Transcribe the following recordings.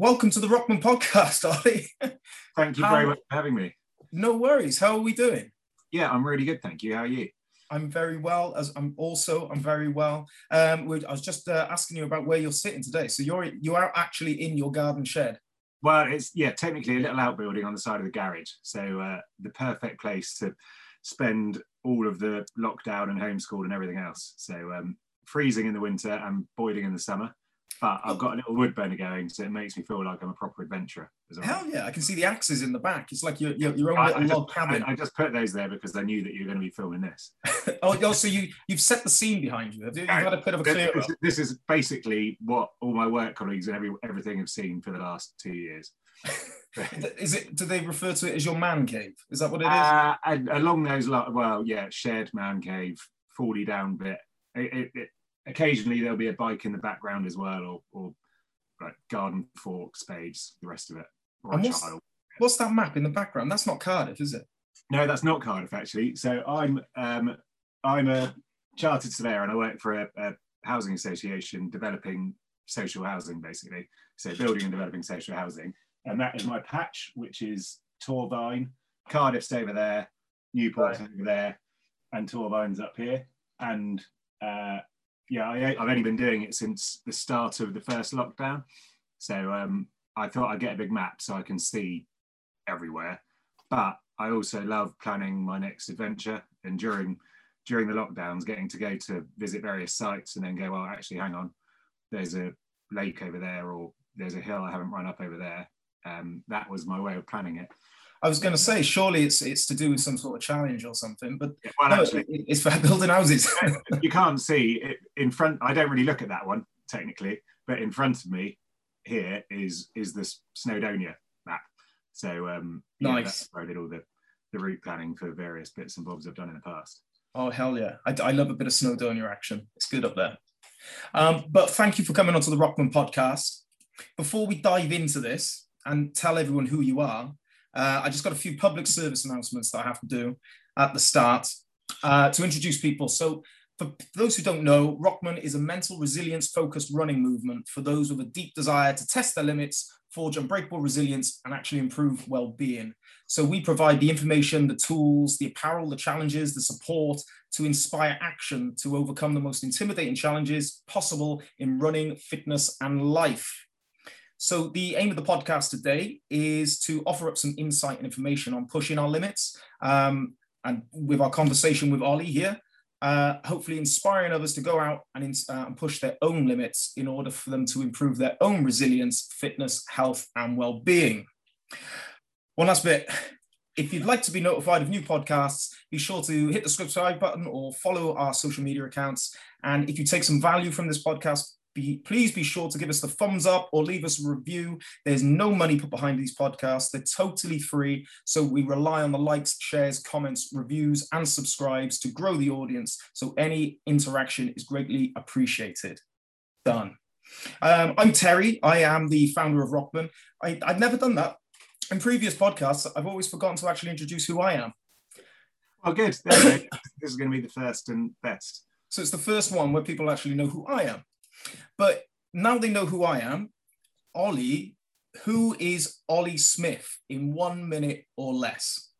welcome to the Rokman podcast, Ollie. Thank you How- very much for having me. no worries. How are we doing? Yeah, I'm really good, thank you. How are you? I'm very well. As I'm also, I'm very well. Um, I was just uh, asking you about where you're sitting today. So you're you are actually in your garden shed. Well, it's yeah, technically a little outbuilding on the side of the garage, so uh, the perfect place to spend all of the lockdown and homeschool and everything else. So um, freezing in the winter and boiling in the summer, but I've got a little wood burner going, so it makes me feel like I'm a proper adventurer. As well. Hell yeah! I can see the axes in the back. It's like your your, your own I, little I log just, cabin. I, I just put those there because I knew that you were going to be filming this. oh, oh, so you you've set the scene behind you. Have you? You've had a bit of a clear This, up. this is basically what all my work colleagues and every, everything have seen for the last two years. Is it? Do they refer to it as your man cave? Is that what it is? Uh, and along those lines, well, yeah, shared man cave, forty down bit. It, it, it, occasionally there'll be a bike in the background as well, or, or like garden fork, spades, the rest of it, or And a what's- child. What's that map in the background? That's not Cardiff, is it? No, that's not Cardiff actually. So I'm um, I'm a chartered surveyor and I work for a, a housing association developing social housing, basically. So building and developing social housing, and that is my patch, which is Torfaen, Cardiff's over there, Newport's over there, and Torfaen's up here. And uh, yeah, I, I've only been doing it since the start of the first lockdown. So um, I thought I'd get a big map so I can see everywhere. But I also love planning my next adventure. And during during the lockdowns, getting to go to visit various sites and then go, well, actually, hang on, there's a lake over there, or there's a hill I haven't run up over there. Um, that was my way of planning it. I was going to say, surely it's it's to do with some sort of challenge or something, but Well, no, actually, it- it's for building houses. you can't see it in front. I don't really look at that one technically, but in front of me here is is this Snowdonia map. So um, yeah, Nice. where I did all the the route planning for various bits and bobs I've done in the past. oh hell yeah! I, I love a bit of Snowdonia action. It's good up there. Um, but thank you for coming onto the Rokman podcast. Before we dive into this and tell everyone who you are, uh, I just got a few public service announcements that I have to do at the start uh, to introduce people. So, for those who don't know, Rokman is a mental resilience focused running movement for those with a deep desire to test their limits, forge unbreakable resilience, and actually improve well being. So, we provide the information, the tools, the apparel, the challenges, the support to inspire action to overcome the most intimidating challenges possible in running, fitness, and life. So, the aim of the podcast today is to offer up some insight and information on pushing our limits. Um, and with our conversation with Ollie here, uh, hopefully inspiring others to go out and, ins- uh, and push their own limits in order for them to improve their own resilience, fitness, health, and well being. One last bit. If you'd like to be notified of new podcasts, be sure to hit the subscribe button or follow our social media accounts. And if you take some value from this podcast, be, please be sure to give us the thumbs up or leave us a review. There's no money put behind these podcasts, they're totally free. So we rely on the likes, shares, comments, reviews, and subscribes to grow the audience. So any interaction is greatly appreciated. Done. Um, I'm Terry. I am the founder of Rokman. I, I've never done that. In previous podcasts, I've always forgotten to actually introduce who I am. Oh, good. Go. this is going to be the first and best. So it's the first one where people actually know who I am. But now they know who I am, Ollie, who is Ollie Smith in one minute or less?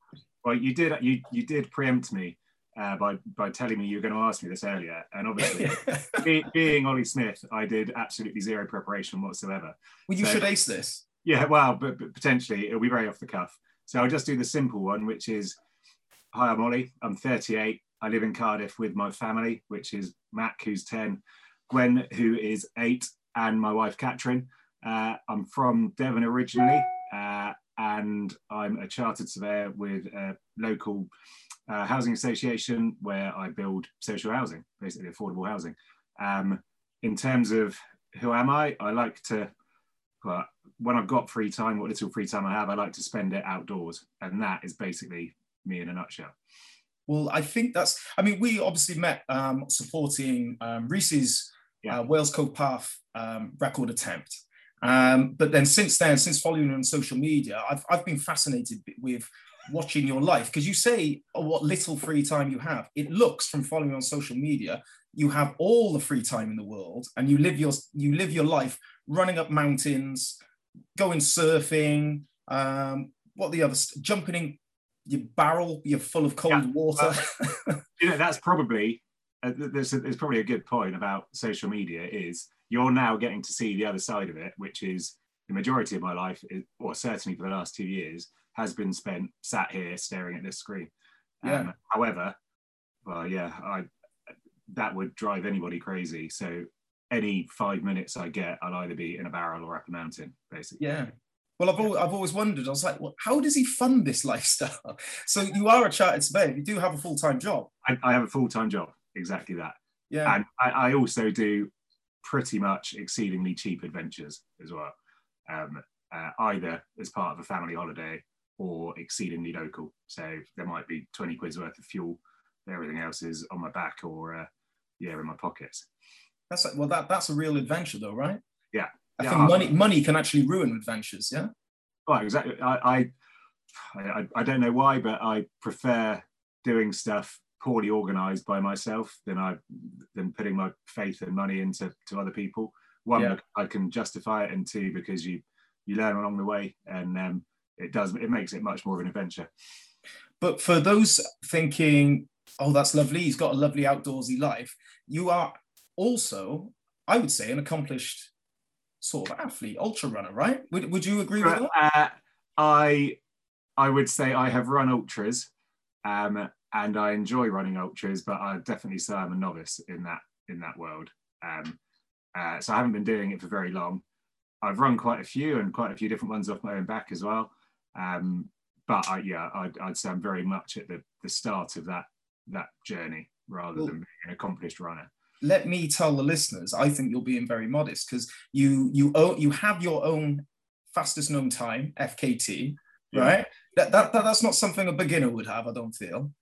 Well, you did you you did preempt me uh, by by telling me you were going to ask me this earlier, and obviously, be, being Ollie Smith, I did absolutely zero preparation whatsoever. well, you So- should ace this. Yeah, well, but, but potentially it'll be very off the cuff. So I'll just do the simple one, which is Hi, I'm Ollie. I'm 38. I live in Cardiff with my family, which is Mac, who's 10, Gwen, who is eight, and my wife, Catherine. Uh, I'm from Devon originally, uh, and I'm a chartered surveyor with a local uh, housing association where I build social housing, basically affordable housing. Um, in terms of who am I, I like to, well, when I've got free time, what little free time I have, I like to spend it outdoors. And that is basically me in a nutshell. Well, I think that's, I mean, we obviously met um, supporting um, Reese's Yeah. uh, Wales Coast Path um, record attempt. Um, but then since then, since following you on social media, I've, I've been fascinated with watching your life because you say oh, what little free time you have. It looks from following you on social media, you have all the free time in the world and you live your, you live your life running up mountains, going surfing. Um, what the other jumping in your barrel? You're full of cold yeah. water. you know, that's probably uh, there's, a, there's probably a good point about social media is you're now getting to see the other side of it, which is the majority of my life, is, or certainly for the last two years, has been spent sat here staring at this screen. Yeah. Um, however, well, yeah, I that would drive anybody crazy. So any five minutes I get, I'll either be in a barrel or up a mountain, basically. Yeah. Well, I've always, I've always wondered. I was like, well, how does he fund this lifestyle? So you are a chartered surveyor. You do have a full time job. I, I, have a full time job. Exactly that. Yeah. And I, I, also do pretty much exceedingly cheap adventures as well, um, uh, either as part of a family holiday or exceedingly local. So there might be 20 quid's worth of fuel. Everything else is on my back or uh, yeah, in my pockets. That's well, that that's a real adventure, though, right? Yeah. I yeah, think money money can actually ruin adventures. Yeah. Right. exactly. I, I I I don't know why, but I prefer doing stuff poorly organized by myself than I than putting my faith and money into to other people. One, yeah. I can justify it, and two, because you you learn along the way, and um, it does it makes it much more of an adventure. But for those thinking, oh, that's lovely, he's got a lovely outdoorsy life, you are also, I would say, an accomplished sort of athlete, ultra runner, right? Would, would you agree with that? Uh, I I would say I have run ultras, um, and I enjoy running ultras, but I definitely say I'm a novice in that in that world. Um, uh, so I haven't been doing it for very long. I've run quite a few and quite a few different ones off my own back as well. Um, but I, yeah, I'd, I'd, say I'm very much at the, the start of that that journey rather than being an accomplished runner. Let me tell the listeners, I think you're being very modest because you you own, you have your own fastest known time FKT, yeah. right? That, that, that that's not something a beginner would have, I don't feel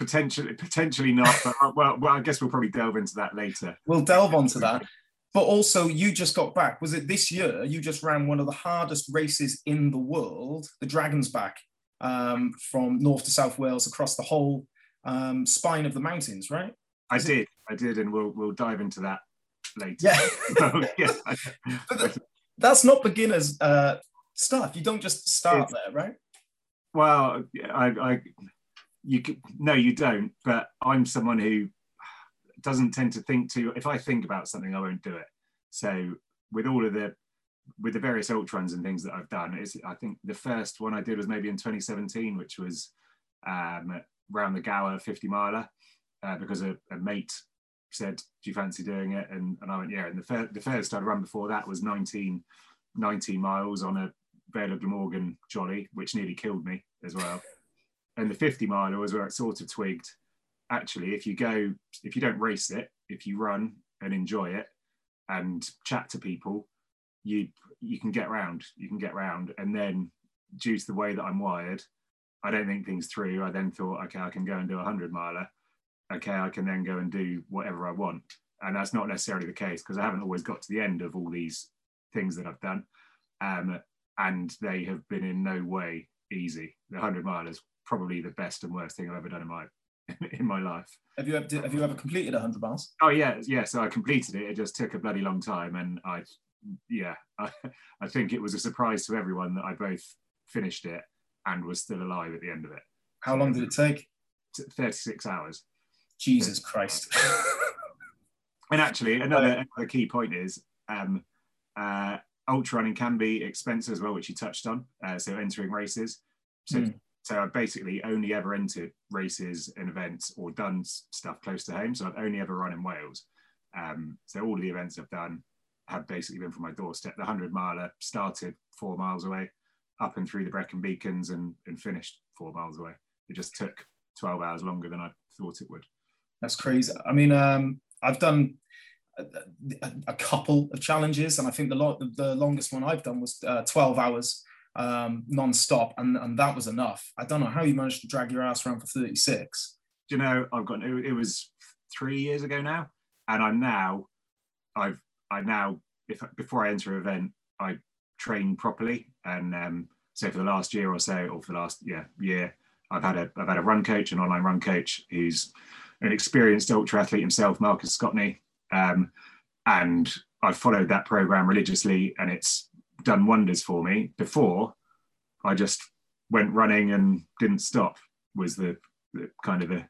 potentially potentially not but uh, well, well i guess we'll probably delve into that later we'll delve onto that but also, you just got back. Was it this year? You just ran one of the hardest races in the world, the Dragon's Back, um, from north to south Wales across the whole um, spine of the mountains, right? I did, I did, and we'll we'll dive into that later. Yeah, yeah. but that's not beginners uh, stuff. You don't just start it's, there, right? Well, I, I, you could, no, you don't. But I'm someone who doesn't tend to think too. If I think about something, I won't do it. So with all of the with the various ultrans and things that I've done, is I think the first one I did was maybe in 2017, which was um, around the Gower 50 miler, uh, because a, a, mate said, "Do you fancy doing it?" And, and I went, "Yeah." And the, fir- the first I'd run before that was 19, 19 miles on a Vale of Glamorgan jolly, which nearly killed me as well. And the 50 miler was where it sort of twigged. Actually if you go if you don't race it if you run and enjoy it and chat to people you you can get round. you can get round. and then due to the way that i'm wired i don't think things through. I then thought okay i can go and do a 100 miler. Okay i can then go and do whatever i want. And that's not necessarily the case because i haven't always got to the end of all these things that i've done. Um, and they have been in no way easy. The 100 mile is probably the best and worst thing i've ever done in my in my life. Have you ever have you ever completed 100 miles? Oh yeah, yeah. So I completed it. It just took a bloody long time, and I, yeah, I, I think it was a surprise to everyone that I both finished it and was still alive at the end of it. How long did it take? 36 hours. Jesus Christ. and actually, another, another key point is um, uh, ultra running can be expensive as well, which you touched on. Uh, so entering races. So mm. So I've basically only ever entered races and events or done stuff close to home. So I've only ever run in Wales. Um, so all the events I've done have basically been from my doorstep. The 100 miler started four miles away, up and through the Brecon Beacons and, and finished four miles away. It just took 12 hours longer than I thought it would. That's crazy. I mean, um, I've done a, a, couple of challenges, and I think the, lo- the longest one I've done was uh, 12 hours um, non-stop, and, and that was enough. I don't know how you managed to drag your ass around for 36. Do you know, I've got, it, was three years ago now, and I'm now, I've, I now, if before I enter an event, I train properly, and um, so for the last year or so, or for the last yeah year, I've had a I've had a run coach, an online run coach, who's an experienced ultra athlete himself, Marcus Scotney, um, and I've followed that program religiously, and it's done wonders for me. Before, I just went running and didn't stop. Was the, the kind of the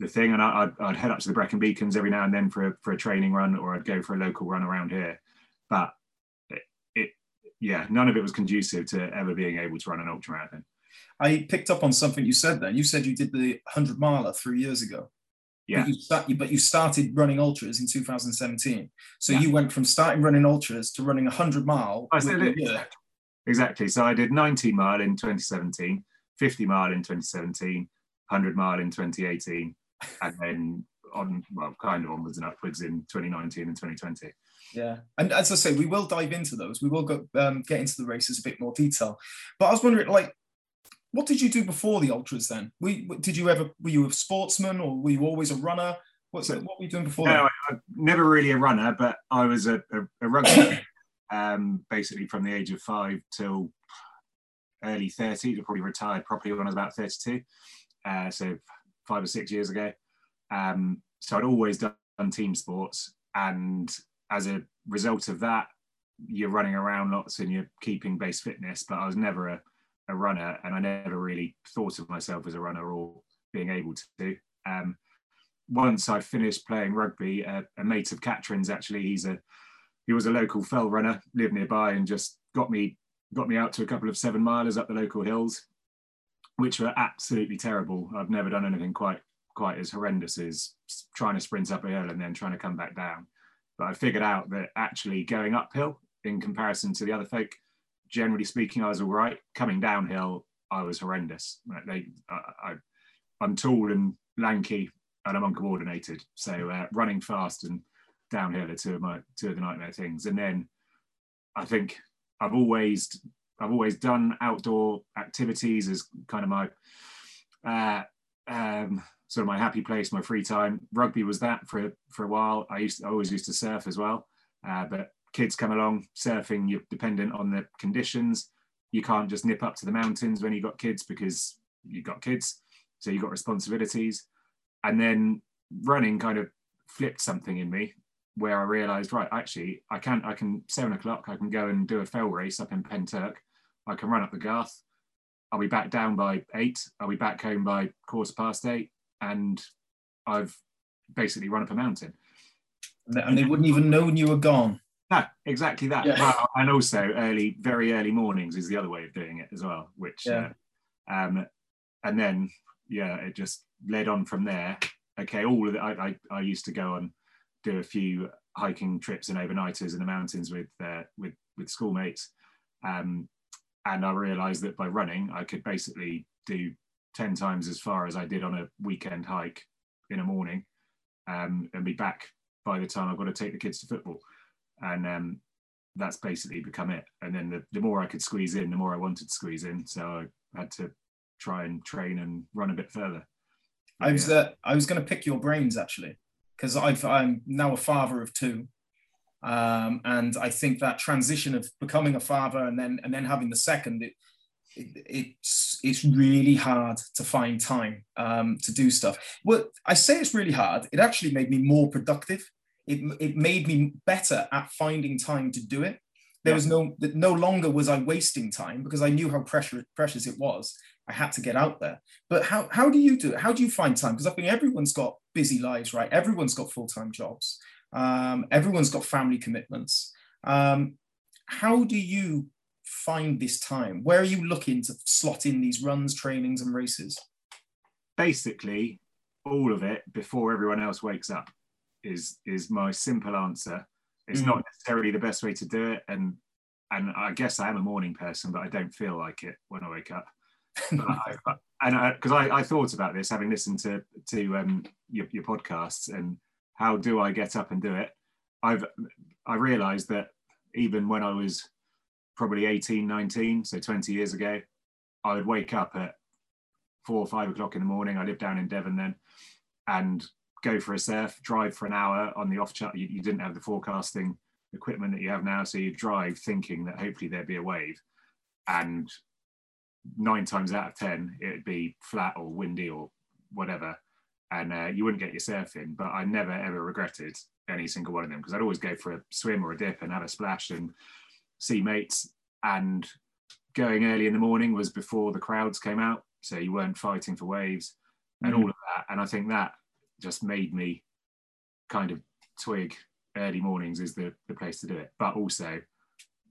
the thing, and I, would I'd head up to the Brecon Beacons every now and then for a, for a training run, or I'd go for a local run around here. But it, it yeah, none of it was conducive to ever being able to run an ultra marathon. I picked up on something you said then. You said you did the 100 miler three years ago. Yeah. But you, start, but you started running ultras in 2017. So Yeah. you went from starting running ultras to running 100 mile. I said it. year. Exactly. So I did 90 mile in 2017, 50 mile in 2017, 100 mile in 2018, and then on, well, kind of onwards and upwards in 2019 and 2020. Yeah, and as I say, we will dive into those. We will go um, get into the races a bit more detail. But I was wondering, like, what did you do before the ultras? Then, we did you ever were you a sportsman or were you always a runner? What's it, what were you doing before? No? I, I'm never really a runner, but I was a, a, a rugby um, basically from the age of five till early 30s. I probably retired properly when I was about 32. Uh, so five or six years ago. Um, so I'd always done team sports. And as a result of that, you're running around lots and you're keeping base fitness, but I was never a, a runner and I never really thought of myself as a runner or being able to. Um, once I finished playing rugby, a, mate of Catherine's actually, he's a he was a local fell runner, lived nearby, and just got me got me out to a couple of seven milers up the local hills, which were absolutely terrible. I've never done anything quite quite as horrendous as trying to sprint up a hill and then trying to come back down. But I figured out that actually going uphill in comparison to the other folk, generally speaking, I was all right. Coming downhill, I was horrendous. Like they, I, I'm tall and lanky, and I'm uncoordinated. So uh, running fast and downhill are two of my two of the nightmare things. And then I think I've always I've always done outdoor activities as kind of my uh, um, sort of my happy place, my free time. Rugby was that for for a while. I used I always used to surf as well, uh, but kids come along surfing. You're dependent on the conditions. You can't just nip up to the mountains when you've got kids because you've got kids, so you've got responsibilities. And then running kind of flipped something in me where I realized, right, actually, I can, I can, seven o'clock, I can go and do a fell race up in Pentyrch. I can run up the Garth. I'll be back down by eight. I'll be back home by quarter past eight. And I've basically run up a mountain. And they- wouldn't even known you were gone. No, exactly that. Yeah. Well, and also early, very early mornings is the other way of doing it as well, which, Yeah. uh, um, and then, yeah, it just led on from there. Okay, all of it, I, I, I used to go and do a few hiking trips and overnighters in the mountains with, uh, with, with schoolmates. Um, and I realized that by running, I could basically do 10 times as far as I did on a weekend hike in a morning um, and be back by the time I've got to take the kids to football and um, that's basically become it. And then the, the more I could squeeze in, the more I wanted to squeeze in. So I had to try and train and run a bit further. I was Yeah. uh, I was going to pick your brains actually because I'm now a father of two, um, and I think that transition of becoming a father and then and then having the second, it, it it's it's really hard to find time um, to do stuff. Well, I say it's really hard. It actually made me more productive. It it made me better at finding time to do it. There Yeah. was no no longer was I wasting time because I knew how pressure, precious it was. I had to get out there. But how, how do you do it? How do you find time? Because I think everyone's got busy lives, right? Everyone's got full time jobs. Um, everyone's got family commitments. Um, how do you find this time? Where are you looking to slot in these runs, trainings, and races? Basically, all of it before everyone else wakes up is is my simple answer. It's Mm. not necessarily the best way to do it, and and I guess I am a morning person, but I don't feel like it when I wake up. I, and because I, I, thought about this, having listened to to um, your, your podcasts, and how do I get up and do it? I've I realised that even when I was probably 18, 19, so 20 years ago, I would wake up at four or five o'clock in the morning. I lived down in Devon then, and go for a surf, drive for an hour on the off chance you, you didn't have the forecasting equipment that you have now, so you drive thinking that hopefully there'd be a wave, and nine times out of ten it'd be flat or windy or whatever, and uh, you wouldn't get your surf in. But I never ever regretted any single one of them because I'd always go for a swim or a dip and have a splash and see mates. and going early in the morning was before the crowds came out, so you weren't fighting for waves and Mm. all of that. And I think that just made me kind of twig early mornings is the, the place to do it. But also,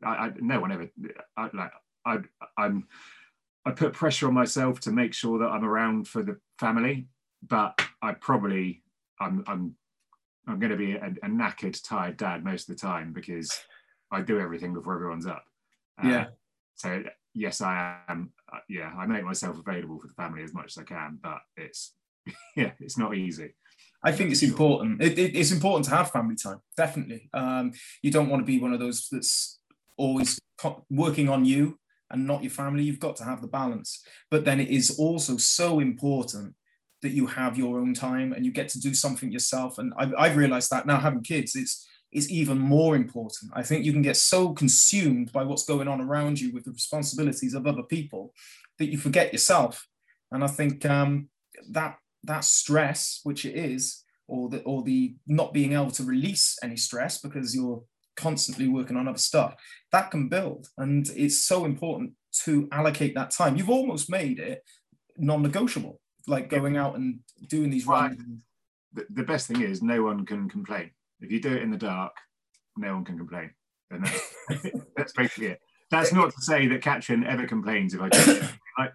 I, I no one ever I, like I I'm I put pressure on myself to make sure that I'm around for the family, but I probably I'm I'm I'm going to be a, a knackered, tired dad most of the time because I do everything before everyone's up. Uh, Yeah. So yes, I am. uh, Yeah, I make myself available for the family as much as I can, but it's yeah, it's not easy. I think it's important. It, it- it's important to have family time, definitely. Um, you don't want to be one of those that's always co- working on you and not your family. You've got to have the balance. But then it is also so important that you have your own time and you get to do something yourself. And I've, I've realized that now having kids, it's it's even more important. I think you can get so consumed by what's going on around you with the responsibilities of other people that you forget yourself. And I think um, that that stress, which it is, or the or the not being able to release any stress because you're constantly working on other stuff, that can build. And it's so important to allocate that time. You've almost made it non-negotiable, like going out and doing these Right. runs. The, the best thing is no one can complain. If you do it in the dark, no one can complain. That's, that's basically it. That's not to say that Katrin ever complains if I do it like,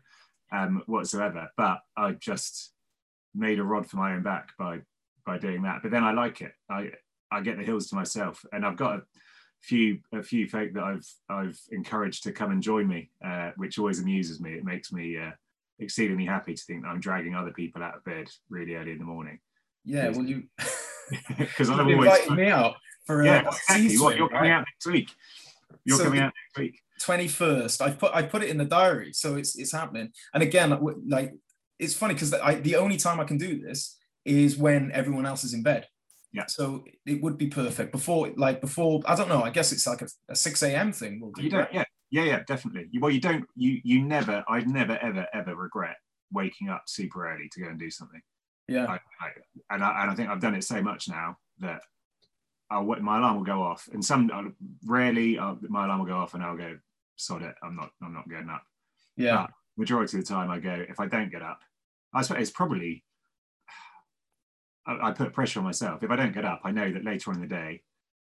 um, whatsoever, but I just made a rod for my own back by by doing that. But then I like it. I I get the hills to myself, and I've got a few a few folk that I've I've encouraged to come and join me, uh, which always amuses me. It makes me uh, exceedingly happy to think that I'm dragging other people out of bed really early in the morning Yeah, well, you because I've always invited me out for a yeah exactly. What, you're coming right? out next week. You're So coming out next week. 21st i put i put it in the diary so it's it's happening and again like it's funny because I the only time i can do this is when everyone else is in bed Yeah. so it would be perfect before like before i don't know i guess it's like a, a 6 a.m thing we'll do You don't, right? yeah, yeah, yeah, definitely. You- Well, you don't, you, you never, I'd never, ever, ever regret waking up super early to go and do something. yeah I, I, and, I, and I think I've done it so much now that I'll, my alarm will go off, and some I'll, rarely uh, my alarm will go off, and I'll go, sod it, I'm not, I'm not getting up. yeah Majority of the time, I go, if I don't get up, I suppose it's probably. I, I put pressure on myself. If I don't get up, I know that later on in the day,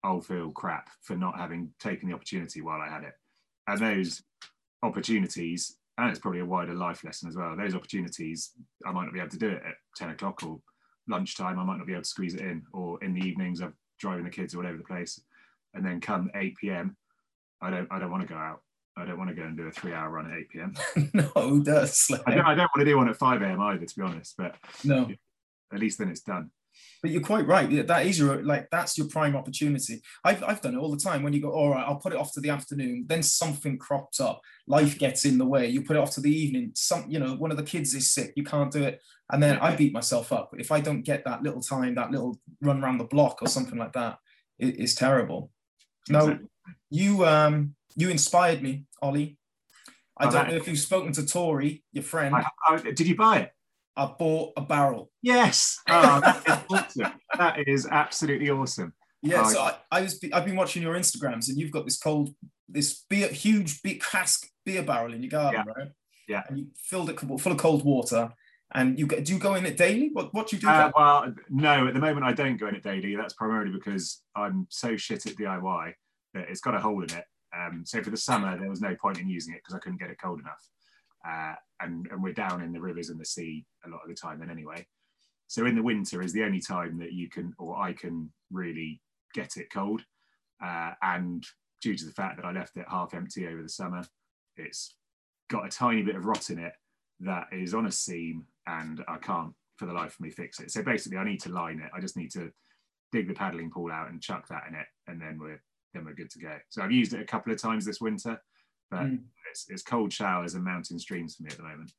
I'll feel crap for not having taken the opportunity while I had it. And those opportunities, and it's probably a wider life lesson as well. Those opportunities, I might not be able to do it at 10 o'clock or lunchtime. I might not be able to squeeze it in, or in the evenings, I'm driving the kids all over the place. And then come 8 p.m., I don't, I don't want to go out. I don't want to go and do a three-hour run at 8 p.m. no who does like, I don't, I don't want to do one at 5 a.m. either, to be honest. But no at least then it's done. But you're quite right. Yeah, that is your like that's your prime opportunity. I've I've done it all the time. When you go, all right, I'll put it off to the afternoon. Then something crops up, life gets in the way. You put it off to the evening. Some, you know, one of the kids is sick. You can't do it, and then I beat myself up if I don't get that little time, that little run around the block or something like that. It, it's terrible. No, Exactly. You um you inspired me, Ollie. I Oh, don't that- know if you've spoken to Tori, your friend. I, I, did you buy it? I bought a barrel. Yes. Oh, that is awesome. That is absolutely awesome. Yeah, Oh, so I, I was I've been watching your Instagrams and you've got this cold, this beer, huge big cask beer barrel in your garden, right? Yeah. And you filled it full of cold water, and you get do you go in it daily? What what do you do? Uh, well, no, at the moment I don't go in it daily. That's primarily because I'm so shit at DIY it's got a hole in it. Um, so for the summer, there was no point in using it because I couldn't get it cold enough. Uh, and, and we're down in the rivers and the sea a lot of the time then anyway. So in the winter is the only time that you can, or I can really get it cold. Uh, and due to the fact that I left it half empty over the summer, it's got a tiny bit of rot in it that is on a seam and I can't for the life of me fix it. So basically I need to line it. I just need to dig the paddling pool out and chuck that in it and then we're then we're good to go. So I've used it a couple of times this winter, but Mm. it's, it's cold showers and mountain streams for me at the moment.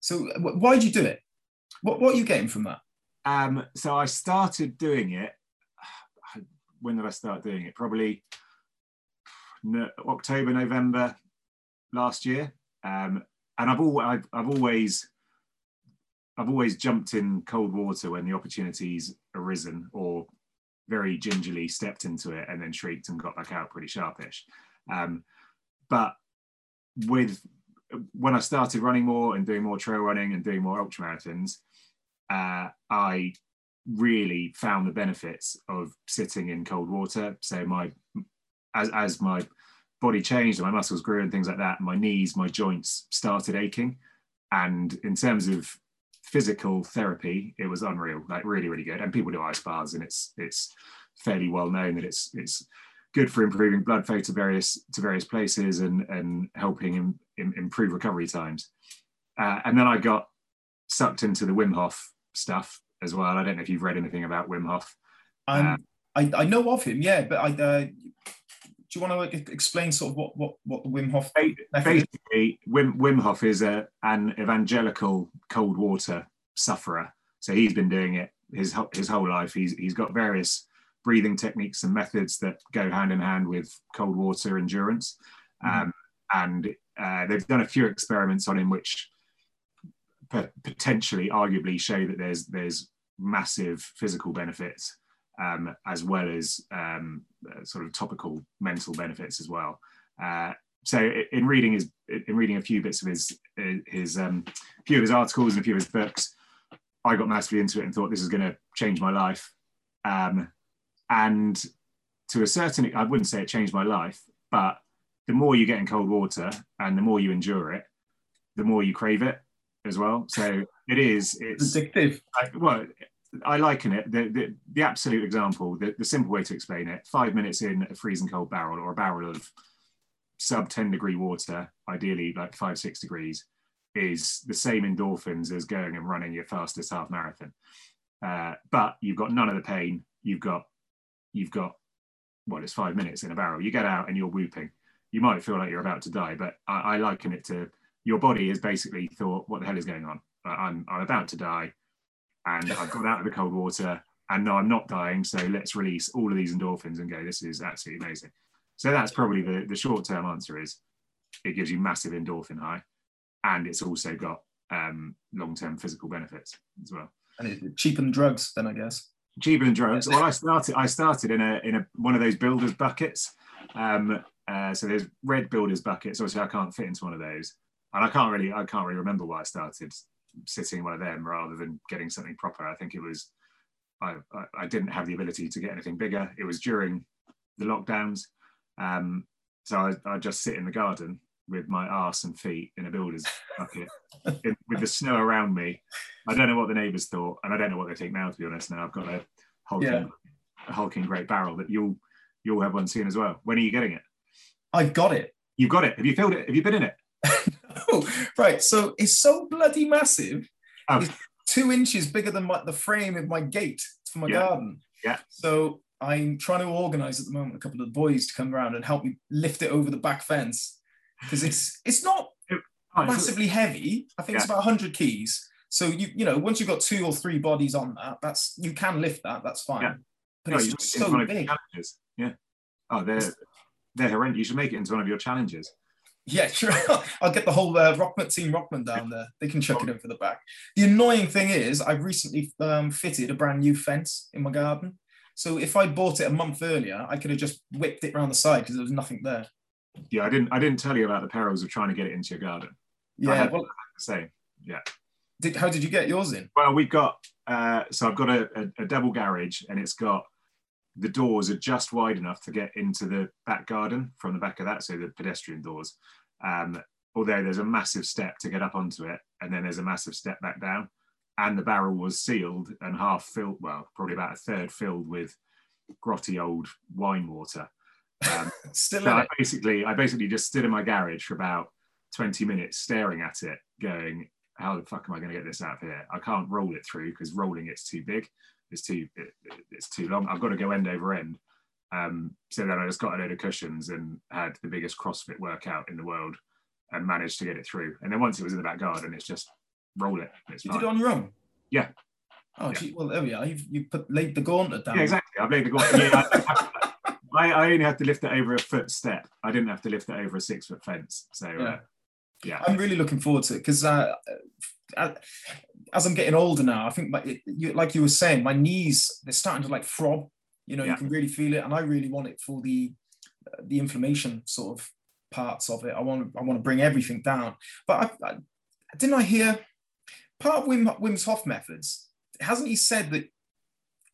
So why did you do it? What what are you getting from that? Um, so I started doing it. When did I start doing it? Probably no, October, November last year. Um, and I've, al- I've, I've always, I've always jumped in cold water when the opportunities arisen, or very gingerly stepped into it and then shrieked and got back out pretty sharpish. Um, but with when I started running more and doing more trail running and doing more ultra marathons, uh, I really found the benefits of sitting in cold water. So my as as my body changed and my muscles grew and things like that, my knees, my joints started aching. And in terms of physical therapy, it was unreal, like really, really good. And people do ice baths, and it's it's fairly well known that it's it's good for improving blood flow to various to various places and and helping in, in, improve recovery times. Uh, and then I got sucked into the Wim Hof stuff as well. I don't know if you've read anything about Wim Hof. Um, uh, I, I know of him, yeah, but I uh, do you want to explain sort of what what what the Wim Hof basically Wim Wim Hof is a an evangelical cold water sufferer. So he's been doing it his his whole life. He's he's got various breathing techniques and methods that go hand in hand with cold water endurance. Mm-hmm. Um, and uh, they've done a few experiments on him, which potentially, arguably, show that there's there's massive physical benefits um, as well as um, uh, sort of topical mental benefits as well. Uh, so in reading his in reading a few bits of his his um, few of his articles and a few of his books, I got massively into it and thought this is going to change my life. Um, and to a certain, I wouldn't say it changed my life, but the more you get in cold water and the more you endure it, the more you crave it as well. So it is, it's addictive. I, well, I liken it, the, the, the absolute example, the, the simple way to explain it, five minutes in a freezing cold barrel or a barrel of sub 10 degree water, ideally like five, six degrees, is the same endorphins as going and running your fastest half marathon. Uh, but you've got none of the pain. You've got you've got well, it's five minutes in a barrel. You get out and you're whooping. You might feel like you're about to die, but I, I liken it to your body has basically thought, "What the hell is going on? I'm I'm about to die, and I've got out of the cold water, and no, I'm not dying. So let's release all of these endorphins and go. This is absolutely amazing." So that's probably the the short term answer is it gives you massive endorphin high, and it's also got um, long term physical benefits as well. And it cheapen drugs, then I guess cheaper than drugs. Well, I started. I started in a in a one of those builders buckets. Um, uh, so there's red builders buckets. Obviously, I can't fit into one of those, and I can't really I can't really remember why I started sitting in one of them rather than getting something proper. I think it was I, I, I didn't have the ability to get anything bigger. It was during the lockdowns, um, so I, I just sit in the garden with my arse and feet in a builder's bucket in, with the snow around me. I don't know what the neighbours thought, and I don't know what they think now. To be honest, now I've got a hulking, yeah. a hulking great barrel that you'll you'll have one soon as well. When are you getting it? I've got it. You've got it. Have you filled it? Have you been in it? no. Right. So it's so bloody massive. Oh. It's two inches bigger than my, the frame of my gate for my yeah. garden. Yeah. So I'm trying to organise at the moment a couple of the boys to come around and help me lift it over the back fence because it's it's not oh, massively heavy. I think yeah. it's about 100 keys. So you you know once you've got two or three bodies on that, that's you can lift that. That's fine. Yeah. But no, it's just so big. Challenges. Yeah. Oh, they're they're horrendous. You should make it into one of your challenges. Yeah, sure. I'll get the whole uh, Rokman team Rokman down there. They can chuck it over the back. The annoying thing is, I've recently um, fitted a brand new fence in my garden. So if I bought it a month earlier, I could have just whipped it around the side because there was nothing there yeah, I didn't I didn't tell you about the perils of trying to get it into your garden. Yeah, well, say yeah. Did, how did you get yours in? Well, we've got uh, so I've got a, a, a, double garage, and it's got the doors are just wide enough to get into the back garden from the back of that, so the pedestrian doors. Um, although there's a massive step to get up onto it, and then there's a massive step back down, and the barrel was sealed and half filled, well, probably about a third filled with grotty old wine water. Um, Still so I basically, I basically just stood in my garage for about 20 minutes staring at it, going, how the fuck am I going to get this out of here? I can't roll it through because rolling it's too big. It's too it, it's too long. I've got to go end over end. Um, so then I just got a load of cushions and had the biggest CrossFit workout in the world and managed to get it through. And then once it was in the back garden, it's just roll it. It's you fine. did it on your own? Yeah. Oh, yeah. Gee, well, there we are. You've, you put laid the gauntlet down. Yeah, exactly. I've laid the gauntlet. Yeah, I, I, I, only had to lift it over a foot step. I didn't have to lift it over a six foot fence. So uh, yeah, uh, yeah. I'm really looking forward to it because uh, uh, as I'm getting older now, I think my, you, like you were saying, my knees they're starting to like throb. You know, yeah. you can really feel it, and I really want it for the uh, the inflammation sort of parts of it. I want I want to bring everything down. But I, I, didn't I hear part of Wim, Wim's Hof methods? Hasn't he said that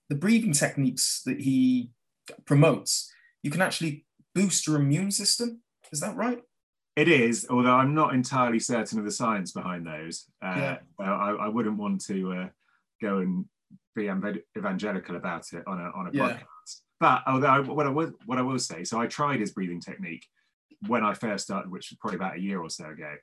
the breathing techniques that he promotes, you can actually boost your immune system? Is that right? It is, although I'm not entirely certain of the science behind those. Uh, yeah. I, I, wouldn't want to uh, go and be evangelical about it on a on a yeah. podcast. But although I, what I will what I will say, so I tried his breathing technique when I first started, which was probably about a year or so ago,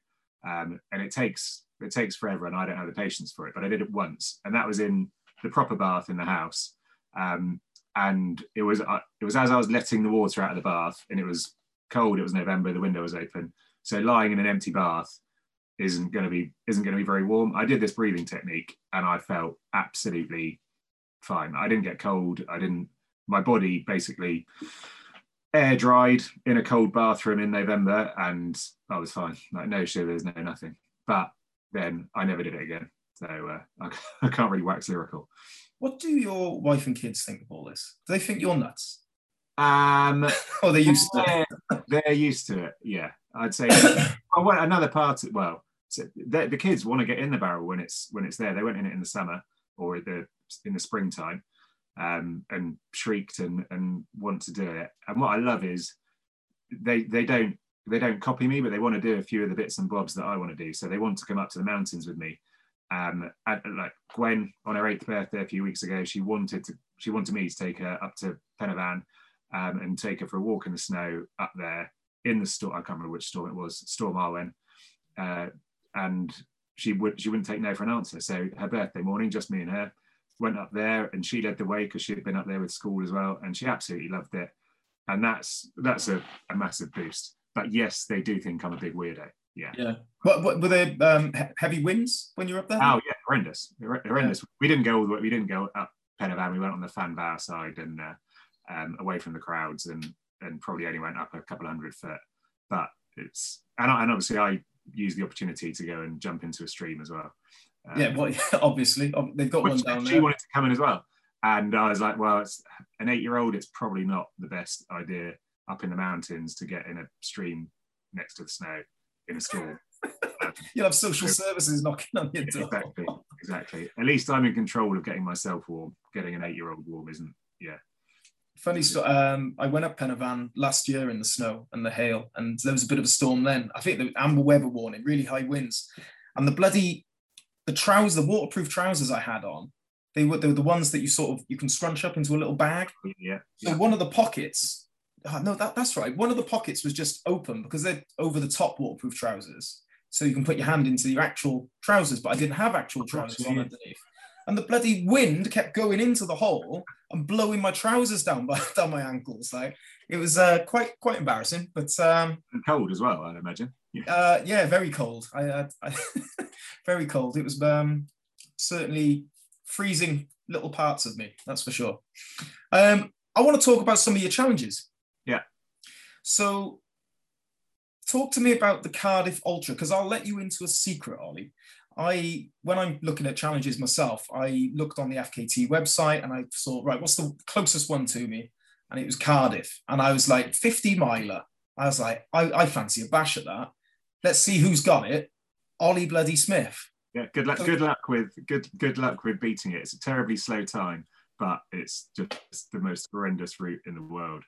um, and it takes it takes forever, and I don't have the patience for it. But I did it once, and that was in the proper bath in the house, um, and it was uh, it was as I was letting the water out of the bath, and it was cold. It was November. The window was open, so lying in an empty bath isn't going to be isn't going to be very warm. I did this breathing technique, and I felt absolutely fine. I didn't get cold. I didn't. My body basically air dried in a cold bathroom in November, and I was fine. Like no shivers, no nothing. But then I never did it again. So uh, I, I can't really wax lyrical. What do your wife and kids think of all this? Do they think you're nuts? Um, or they're used to it? They're used to it. Yeah, I'd say. well, another part. Well, so the, the kids want to get in the barrel when it's when it's there. They went in it in the summer or the in the springtime, um, and shrieked and and want to do it. And what I love is they they don't they don't copy me, but they want to do a few of the bits and bobs that I want to do. So they want to come up to the mountains with me. Um, and, like Gwen on her eighth birthday a few weeks ago, she wanted to she wanted me to take her up to Pen y Fan um, and take her for a walk in the snow up there in the storm. I can't remember which storm it was, Storm Arwen. Uh, and she would she wouldn't take no for an answer. So her birthday morning, just me and her, went up there, and she led the way because she had been up there with school as well, and she absolutely loved it. And that's that's a, a massive boost. But yes, they do think I'm a big weirdo. Yeah. Yeah. What, what were there um, heavy winds when you were up there? Oh yeah, horrendous, horrendous. Yeah. We didn't go all the way. We didn't go up Pen y Fan. We went on the Fan Fawr side and uh, um, away from the crowds, and and probably only went up a couple hundred foot. But it's and, and obviously I use the opportunity to go and jump into a stream as well. Um, yeah, well, obviously they've got one down she there. She wanted to come in as well, and I was like, well, it's an eight-year-old. It's probably not the best idea up in the mountains to get in a stream next to the snow in a school. Um, You'll have social services knocking on your door. Exactly, exactly. At least I'm in control of getting myself warm. Getting an eight-year-old warm isn't. Yeah, funny story. Um, I went up Pen y Fan last year in the snow and the hail, and there was a bit of a storm then. I think the amber weather warning, really high winds, and the bloody the trousers, the waterproof trousers I had on, they were they were the ones that you sort of you can scrunch up into a little bag. Yeah. So one of the pockets, oh, no, that, that's right. One of the pockets was just open because they're over the top waterproof trousers, so you can put your hand into your actual trousers. But I didn't have actual trousers on underneath and the bloody wind kept going into the hole and blowing my trousers down by, down my ankles. Like it was uh, quite quite embarrassing, but um, and cold as well. I'd imagine. Yeah, uh, yeah very cold. I, uh, I very cold. It was um, certainly freezing little parts of me. That's for sure. Um, I want to talk about some of your challenges. Yeah. So talk to me about the Cardiff Ultra because I'll let you into a secret, Ollie. I, when I'm looking at challenges myself, I looked on the FKT website and I saw, right, what's the closest one to me? And it was Cardiff. And I was like, 50 miler. I was like, I, I fancy a bash at that. Let's see who's got it. Ollie Bloody Smith. Yeah, good luck. Good luck with good good luck with beating it. It's a terribly slow time, but it's just the most horrendous route in the world.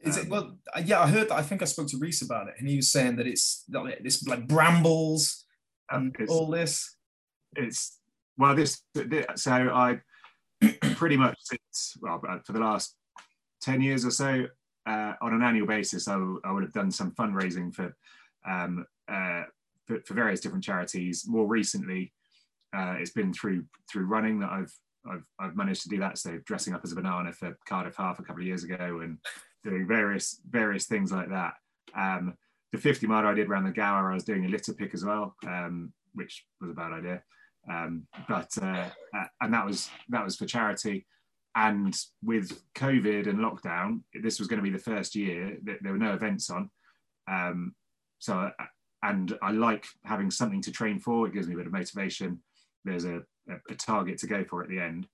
Is um, it well? Yeah, I heard that. I think I spoke to Reese about it, and he was saying that it's it's like brambles and all this? It's well, this, so I pretty much since well for the last ten years or so, uh, on an annual basis, I, I would have done some fundraising for, um, uh, for, for various different charities. More recently, uh, it's been through through running that I've I've, I've managed to do that. So dressing up as a banana for Cardiff Half a couple of years ago, and doing various various things like that. Um, the 50 mile I did around the Gower, I was doing a litter pick as well, um, which was a bad idea. Um, but uh, and that was that was for charity. And with COVID and lockdown, this was going to be the first year that there were no events on. Um, so uh, and I like having something to train for. It gives me a bit of motivation. There's a, a, a target to go for at the end.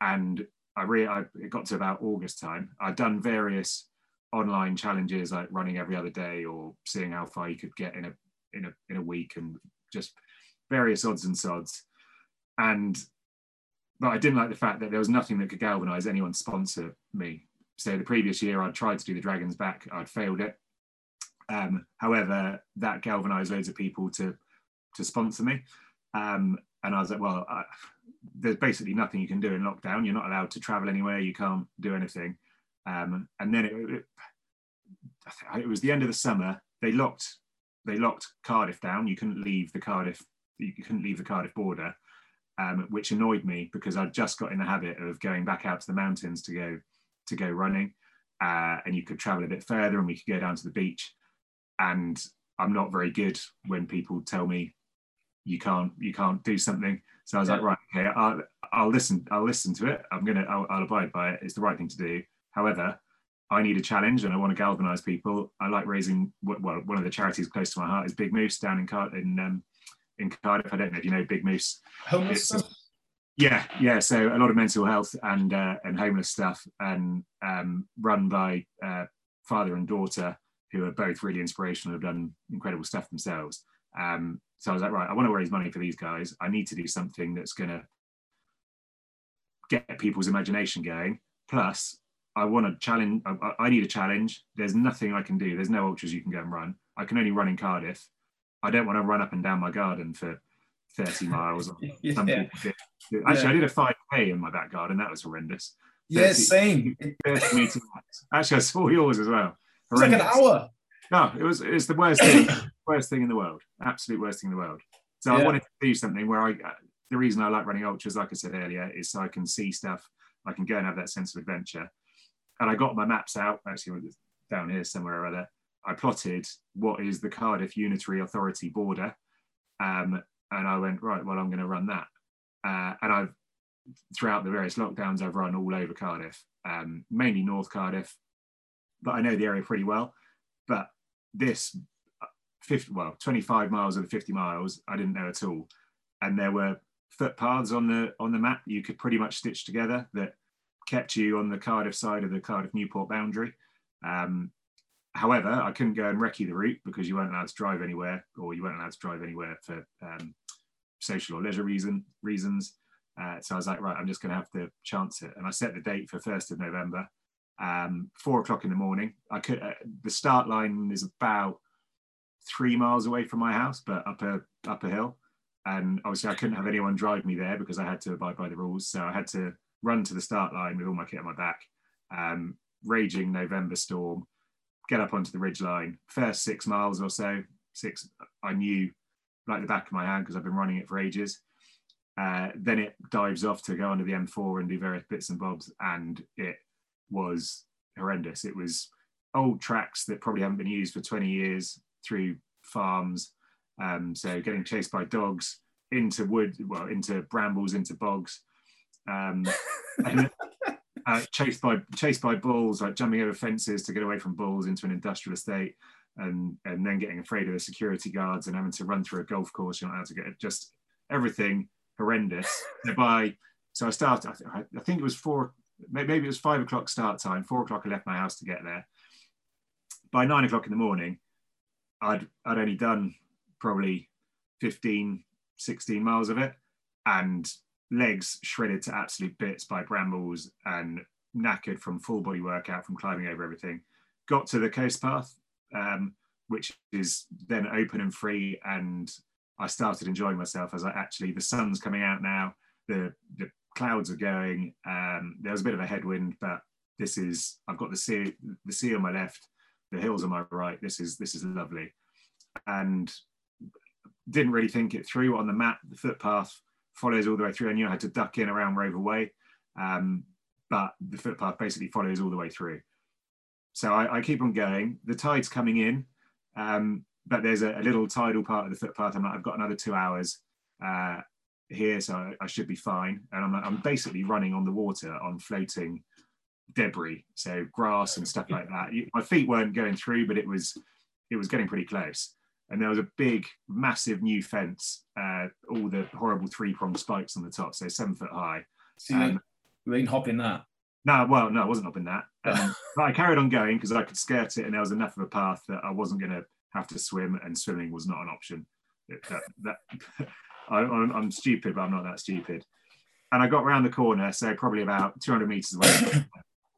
And I really, I, it got to about August time. I'd done various online challenges like running every other day or seeing how far you could get in a in a in a week and just various odds and sods. And but I didn't like the fact that there was nothing that could galvanize anyone to sponsor me. So the previous year I'd tried to do the Dragon's Back, I'd failed it. Um, however, that galvanized loads of people to to sponsor me. Um, and I was like, well, I, there's basically nothing you can do in lockdown. You're not allowed to travel anywhere. You can't do anything. Um, and then it, it, it, was the end of the summer. They locked they locked Cardiff down. You couldn't leave the Cardiff you couldn't leave the Cardiff border, um, which annoyed me because I'd just got in the habit of going back out to the mountains to go to go running, uh, and you could travel a bit further, and we could go down to the beach. And I'm not very good when people tell me you can't you can't do something. So I was yeah. like, right, okay, I'll, I'll listen. I'll listen to it. I'm gonna I'll, I'll abide by it. It's the right thing to do. However, I need a challenge and I want to galvanize people. I like raising well, one of the charities close to my heart is Big Moose down in in um, in Cardiff. I don't know if you know Big Moose. Homeless. stuff? Yeah, yeah. So a lot of mental health and uh, and homeless stuff, and um, run by uh, father and daughter who are both really inspirational, and have done incredible stuff themselves. Um, so I was like, right, I want to raise money for these guys. I need to do something that's going to get people's imagination going. Plus, I want to challenge. I, I, need a challenge. There's nothing I can do. There's no ultras you can go and run. I can only run in Cardiff. I don't want to run up and down my garden for 30 miles. yeah. Actually, yeah. I did a 5K in my back garden. That was horrendous. Yeah, 30, same. 30 meters. Actually, I saw yours as well. It's like an hour. No, it was it's the worst thing, worst thing in the world. Absolute worst thing in the world. So yeah. I wanted to do something where I the reason I like running ultras, like I said earlier, is so I can see stuff. I can go and have that sense of adventure. And I got my maps out, actually down here somewhere or other. I plotted what is the Cardiff Unitary Authority border. Um, and I went, right, well, I'm going to run that. Uh, and I've, throughout the various lockdowns, I've run all over Cardiff, um, mainly North Cardiff, but I know the area pretty well. But this 50, well, 25 miles of the 50 miles, I didn't know at all. And there were footpaths on the on the map you could pretty much stitch together that kept you on the Cardiff side of the Cardiff Newport boundary. Um, however, I couldn't go and recce the route because you weren't allowed to drive anywhere, or you weren't allowed to drive anywhere for um, social or leisure reason reasons. Uh, so I was like, right, I'm just going to have to chance it, and I set the date for first of November, um, four o'clock in the morning. I could uh, the start line is about three miles away from my house, but up a up a hill, and obviously I couldn't have anyone drive me there because I had to abide by the rules. So I had to run to the start line with all my kit on my back. Um, raging November storm, get up onto the ridge line. First six miles or so, six I knew like the back of my hand because I've been running it for ages. Uh, then it dives off to go under the M4 and do various bits and bobs, and it was horrendous. It was old tracks that probably haven't been used for 20 years through farms. Um, so getting chased by dogs into wood, well, into brambles, into bogs, um, and, uh, chased by chased by bulls, like jumping over fences to get away from bulls into an industrial estate, and and then getting afraid of the security guards and having to run through a golf course. You're not able to get just everything horrendous. by so I started. I, I think it was four maybe it was five o'clock start time. Four o'clock I left my house to get there. By nine o'clock in the morning, I'd I'd only done probably 15, 16 miles of it, and legs shredded to absolute bits by brambles and knackered from full body workout from climbing over everything. Got to the coast path, um, which is then open and free, and I started enjoying myself as I actually the sun's coming out now. The the clouds are going. Um, there was a bit of a headwind, but this is I've got the sea the sea on my left, the hills on my right. This is this is lovely, and didn't really think it through on the map. The footpath follows all the way through. I knew I had to duck in around Rover Way, um, but the footpath basically follows all the way through. So I, I keep on going. The tide's coming in, um, but there's a, a, little tidal part of the footpath. I'm like, I've got another two hours. Uh, here, so I, I should be fine. And I'm, like, I'm basically running on the water on floating debris, so grass and stuff like that. My feet weren't going through, but it was it was getting pretty close. And there was a big, massive new fence, uh, all the horrible three pronged spikes on the top, so seven foot high. So um, you ain't hopping that. No, well, no, I wasn't hopping that. Um, but I carried on going because I could skirt it, and there was enough of a path that I wasn't going to have to swim, and swimming was not an option. That, that, I, am stupid, but I'm not that stupid. And I got around the corner, so probably about 200 meters away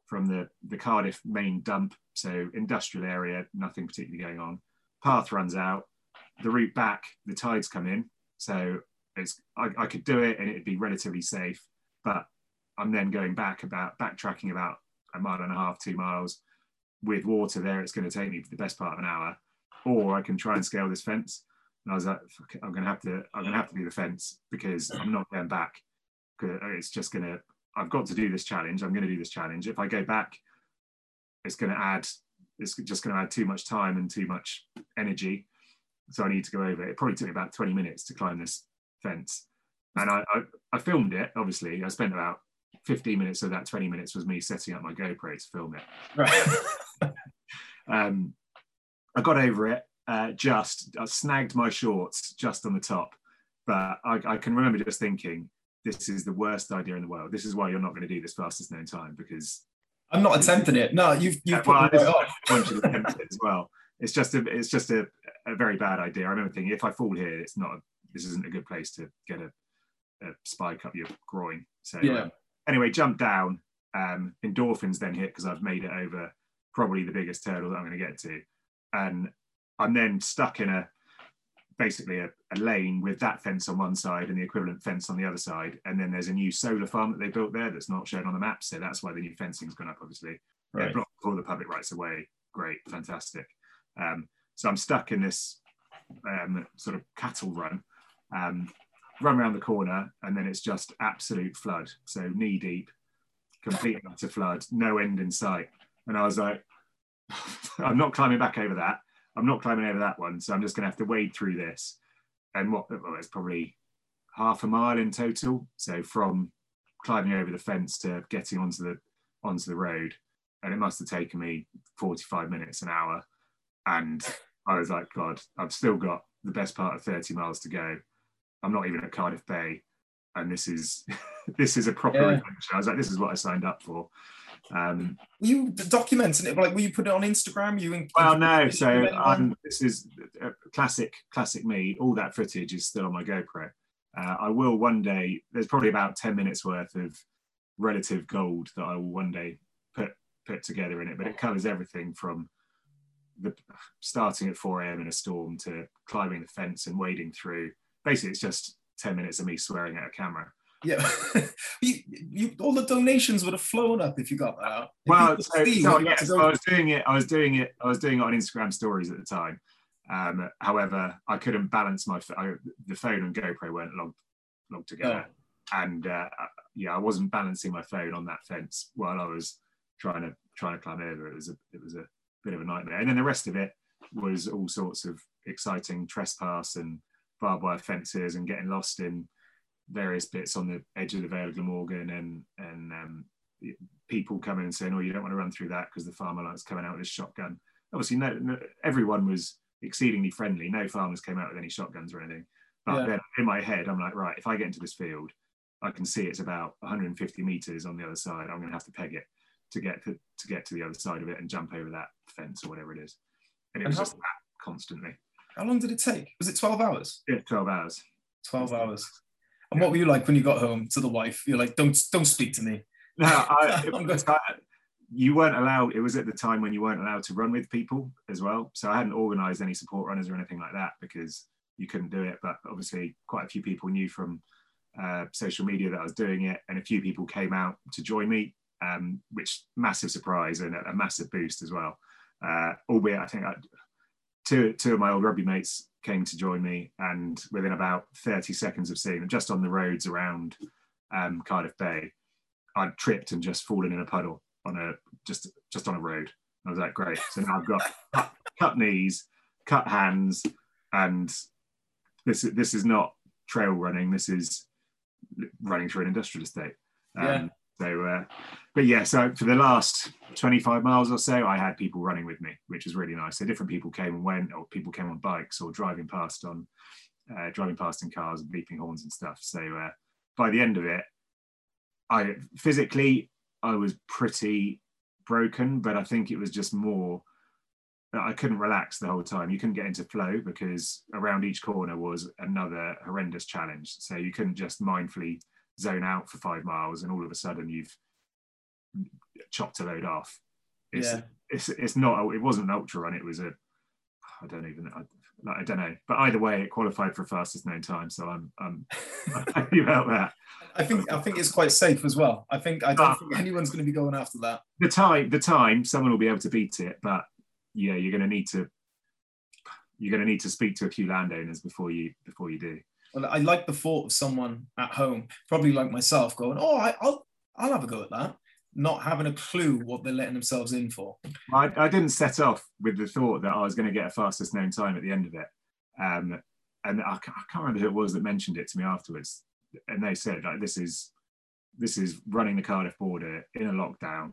from the, the Cardiff main dump, so industrial area, nothing particularly going on. Path runs out, the route back, the tides come in, so it's I, I could do it and it'd be relatively safe, but I'm then going back about backtracking about a mile and a half, two miles with water there. It's going to take me the best part of an hour, or I can try and scale this fence. And I was like, I'm going to have to, I'm going to have to do the fence because I'm not going back. It's just going to, I've got to do this challenge. I'm going to do this challenge. If I go back, it's going to add, it's just going to add too much time and too much energy. So I need to go over it. It probably took me about 20 minutes to climb this fence. And I, I, I filmed it, obviously. I spent about 15 minutes of that 20 minutes was me setting up my GoPro to film it. Right. um, I got over it uh, just, I snagged my shorts just on the top. But I, I, can remember just thinking, this is the worst idea in the world. This is why you're not going to do this fastest known time because I'm not attempting it. No, you've you've put well, right off. as well. It's just a it's just a, a very bad idea. I remember thinking if I fall here, it's not a, this isn't a good place to get a, a spike up your groin. So yeah. Um, anyway, jump down. Um, endorphins then hit because I've made it over probably the biggest hurdle that I'm going to get to, and I'm then stuck in a basically a, a, lane with that fence on one side and the equivalent fence on the other side. And then there's a new solar farm that they built there that's not shown on the map. So that's why the new fencing's gone up, obviously. Right. blocked all the public rights away. Great, fantastic. Um, so I'm stuck in this um, sort of cattle run, um, run around the corner, and then it's just absolute flood. So knee deep, complete utter flood, no end in sight. And I was like, I'm not climbing back over that. I'm not climbing over that one, so I'm just going to have to wade through this. And what well, it's probably half a mile in total. So from climbing over the fence to getting onto the onto the road, and it must have taken me 45 minutes an hour. And I was like, God, I've still got the best part of 30 miles to go. I'm not even at Cardiff Bay, and this is this is a proper yeah. adventure. I was like, this is what I signed up for. Um, were you documenting it? Like, were you put it on Instagram? You in- well, no. So um, this is classic, classic me. All that footage is still on my GoPro. Uh, I will one day. There's probably about ten minutes worth of relative gold that I will one day put put together in it. But it covers everything from the starting at 4 a.m. in a storm to climbing the fence and wading through. Basically, it's just 10 minutes of me swearing at a camera. Yeah, you, you, all the donations would have flown up if you got that out. Well, so, so yes, I was doing it. I was doing it. I was doing it on Instagram stories at the time. Um, however, I couldn't balance my I, the phone and GoPro weren't logged logged together, oh. and uh, yeah, I wasn't balancing my phone on that fence while I was trying to trying to climb over. It was a it was a bit of a nightmare. And then the rest of it was all sorts of exciting trespass and barbed wire fences and getting lost in various bits on the edge of the Vale of Glamorgan and and um, people coming and saying, "Oh, you don't want to run through that because the farmer likes coming out with his shotgun." Obviously, no, no, everyone was exceedingly friendly. No farmers came out with any shotguns or anything. But yeah. then in my head, I'm like, right, if I get into this field, I can see it's about 150 meters on the other side. I'm going to have to peg it to get to, to get to the other side of it and jump over that fence or whatever it is. And it and was how, just that constantly. How long did it take? Was it 12 hours? Yeah, 12 hours. 12 hours. And what were you like when you got home to the wife? You're like, don't don't speak to me. No, I, was, you weren't allowed. It was at the time when you weren't allowed to run with people as well. So I hadn't organised any support runners or anything like that because you couldn't do it. But obviously, quite a few people knew from uh, social media that I was doing it, and a few people came out to join me, um, which massive surprise and a, a massive boost as well. Uh, albeit, I think I, two two of my old rugby mates came to join me, and within about 30 seconds of seeing them, just on the roads around um, Cardiff Bay, I'd tripped and just fallen in a puddle on a just just on a road. I was like, great. So now I've got cut, cut knees, cut hands, and this this is not trail running. This is running through an industrial estate. Um, yeah. So, uh, but yeah, so for the last 25 miles or so, I had people running with me, which was really nice. So different people came and went, or people came on bikes or driving past on, uh, driving past in cars and beeping horns and stuff. So uh, by the end of it, I physically, I was pretty broken, but I think it was just more that I couldn't relax the whole time. You couldn't get into flow because around each corner was another horrendous challenge. So you couldn't just mindfully zone out for five miles and all of a sudden you've chopped a load off. It's, Yeah. it's, it's not, it wasn't an ultra run. It was a, I don't even, I, like, I don't know. But either way, it qualified for fastest known time. So I'm, I'm, happy about that. I think I think it's quite safe as well. I think I don't Ah. think anyone's going to be going after that. the time the time someone will be able to beat it but yeah you're going to need to you're going to need to speak to a few landowners before you before you do Well, I like the thought of someone at home, probably like myself, going, "Oh, I, I'll I'll have a go at that," not having a clue what they're letting themselves in for. I, I didn't set off with the thought that I was going to get a fastest known time at the end of it um, and I, I can't remember who it was that mentioned it to me afterwards and they said like this is this is running the Cardiff border in a lockdown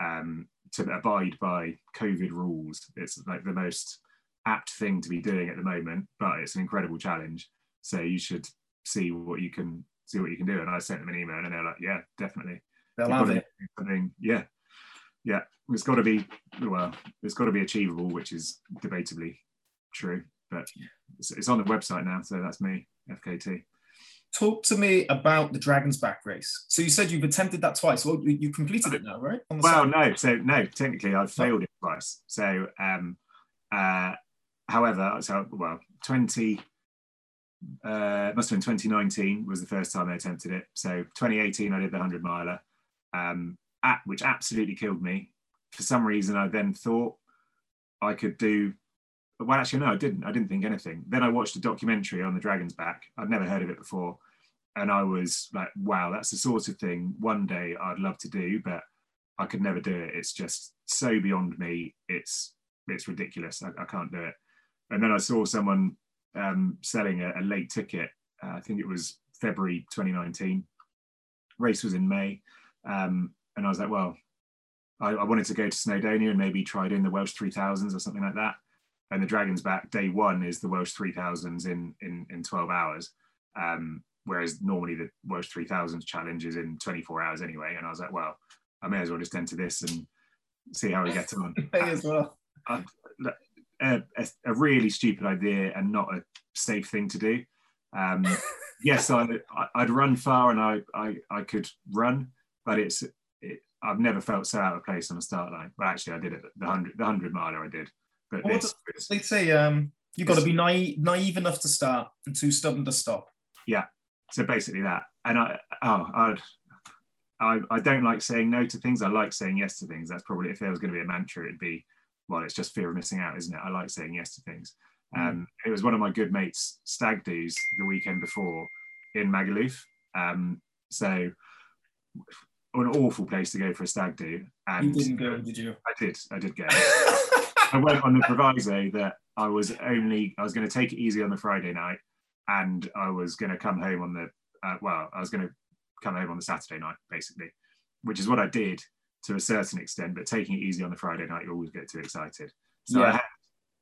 um, to abide by COVID rules. It's like the most apt thing to be doing at the moment, but it's an incredible challenge. So you should see what you can see what you can do. And I sent them an email, and they're like, "Yeah, definitely." They'll have it. Something, yeah, yeah. It's got to be well. It's got to be achievable, which is debatably true. But it's, it's on the website now, so that's me, FKT. Talk to me about the Dragon's Back race. So you said you've attempted that twice. Well, you, you completed it now, right? Well, site. no. So no, technically, I've failed it twice. So, um, uh, however, so well, twenty uh, must have been 2019 was the first time I attempted it. So 2018, I did the 100 miler, um, at, which absolutely killed me. For some reason, I then thought I could do. Well, actually, no, I didn't. I didn't think anything. Then I watched a documentary on the Dragon's Back. I'd never heard of it before, and I was like, "Wow, that's the sort of thing one day I'd love to do, but I could never do it. It's just so beyond me. It's it's ridiculous. I, I can't do it." And then I saw someone um, selling a, a late ticket. Uh, I think it was February 2019. Race was in May, um, and I was like, "Well, I, I wanted to go to Snowdonia and maybe try doing the Welsh 3000s or something like that." And the Dragon's Back day one is the Welsh 3000s in in in 12 hours. Um, whereas normally the Welsh 3000s challenge is in 24 hours anyway. And I was like, well, I may as well just enter this and see how we get on. May as well. a, a, a really stupid idea and not a safe thing to do. Um, yes, I, I- I'd run far and I, I, I could run, but it's it, I've never felt so out of place on a start line. But actually, I did it the hundred the hundred miler I did. But What this, was- They say um, you've got to be naive, naive enough to start and too stubborn to stop. Yeah, so basically that. And I oh I'd, I I don't like saying no to things. I like saying yes to things. That's probably if there was going to be a mantra, it'd be well, it's just fear of missing out, isn't it? I like saying yes to things. Um, it was one of my good mates' stag do's the weekend before in Magaluf. Um, so an awful place to go for a stag do. You And didn't go, did you? I did, I did go. I went on the proviso that I was only I was going to take it easy on the Friday night, and I was going to come home on the uh, well, I was going to come home on the Saturday night, basically, which is what I did to a certain extent. But taking it easy on the Friday night, you always get too excited. So I had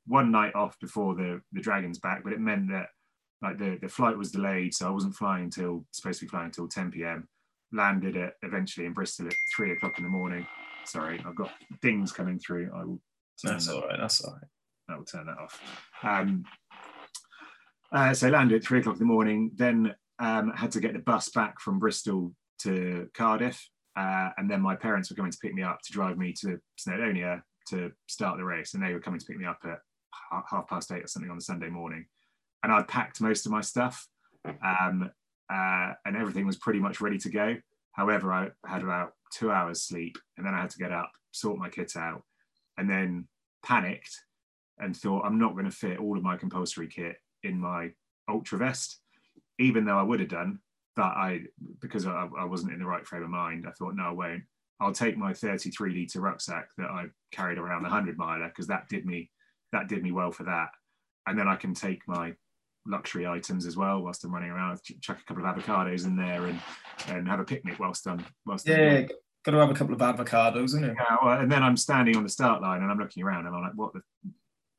one night off before the the Dragon's Back, but it meant that like the the flight was delayed, so I wasn't flying until supposed to be flying until 10 p.m. Landed at eventually in Bristol at three o'clock in the morning. Sorry, I've got dings coming through. I will turn That's that all right. That's all right. I will turn that off. Um, uh, so landed at three o'clock in the morning, then um, had to get the bus back from Bristol to Cardiff. Uh, and then my parents were coming to pick me up to drive me to Snowdonia to start the race. And they were coming to pick me up at half past eight or something on the Sunday morning. And I'd packed most of my stuff um, uh, and everything was pretty much ready to go. However, I had about two hours sleep and then I had to get up, sort my kit out, and then panicked and thought I'm not going to fit all of my compulsory kit in my ultra vest, even though I would have done. But I, because I, I wasn't in the right frame of mind, I thought, no, I won't. I'll take my 33 litre rucksack that I carried around the 100 miler because that did me that did me well for that. And then I can take my luxury items as well whilst I'm running around, chuck a couple of avocados in there and and have a picnic whilst I'm whilst I'm Yeah, got to have a couple of avocados, isn't it? yeah, well, and then I'm standing on the start line and I'm looking around and I'm like, what the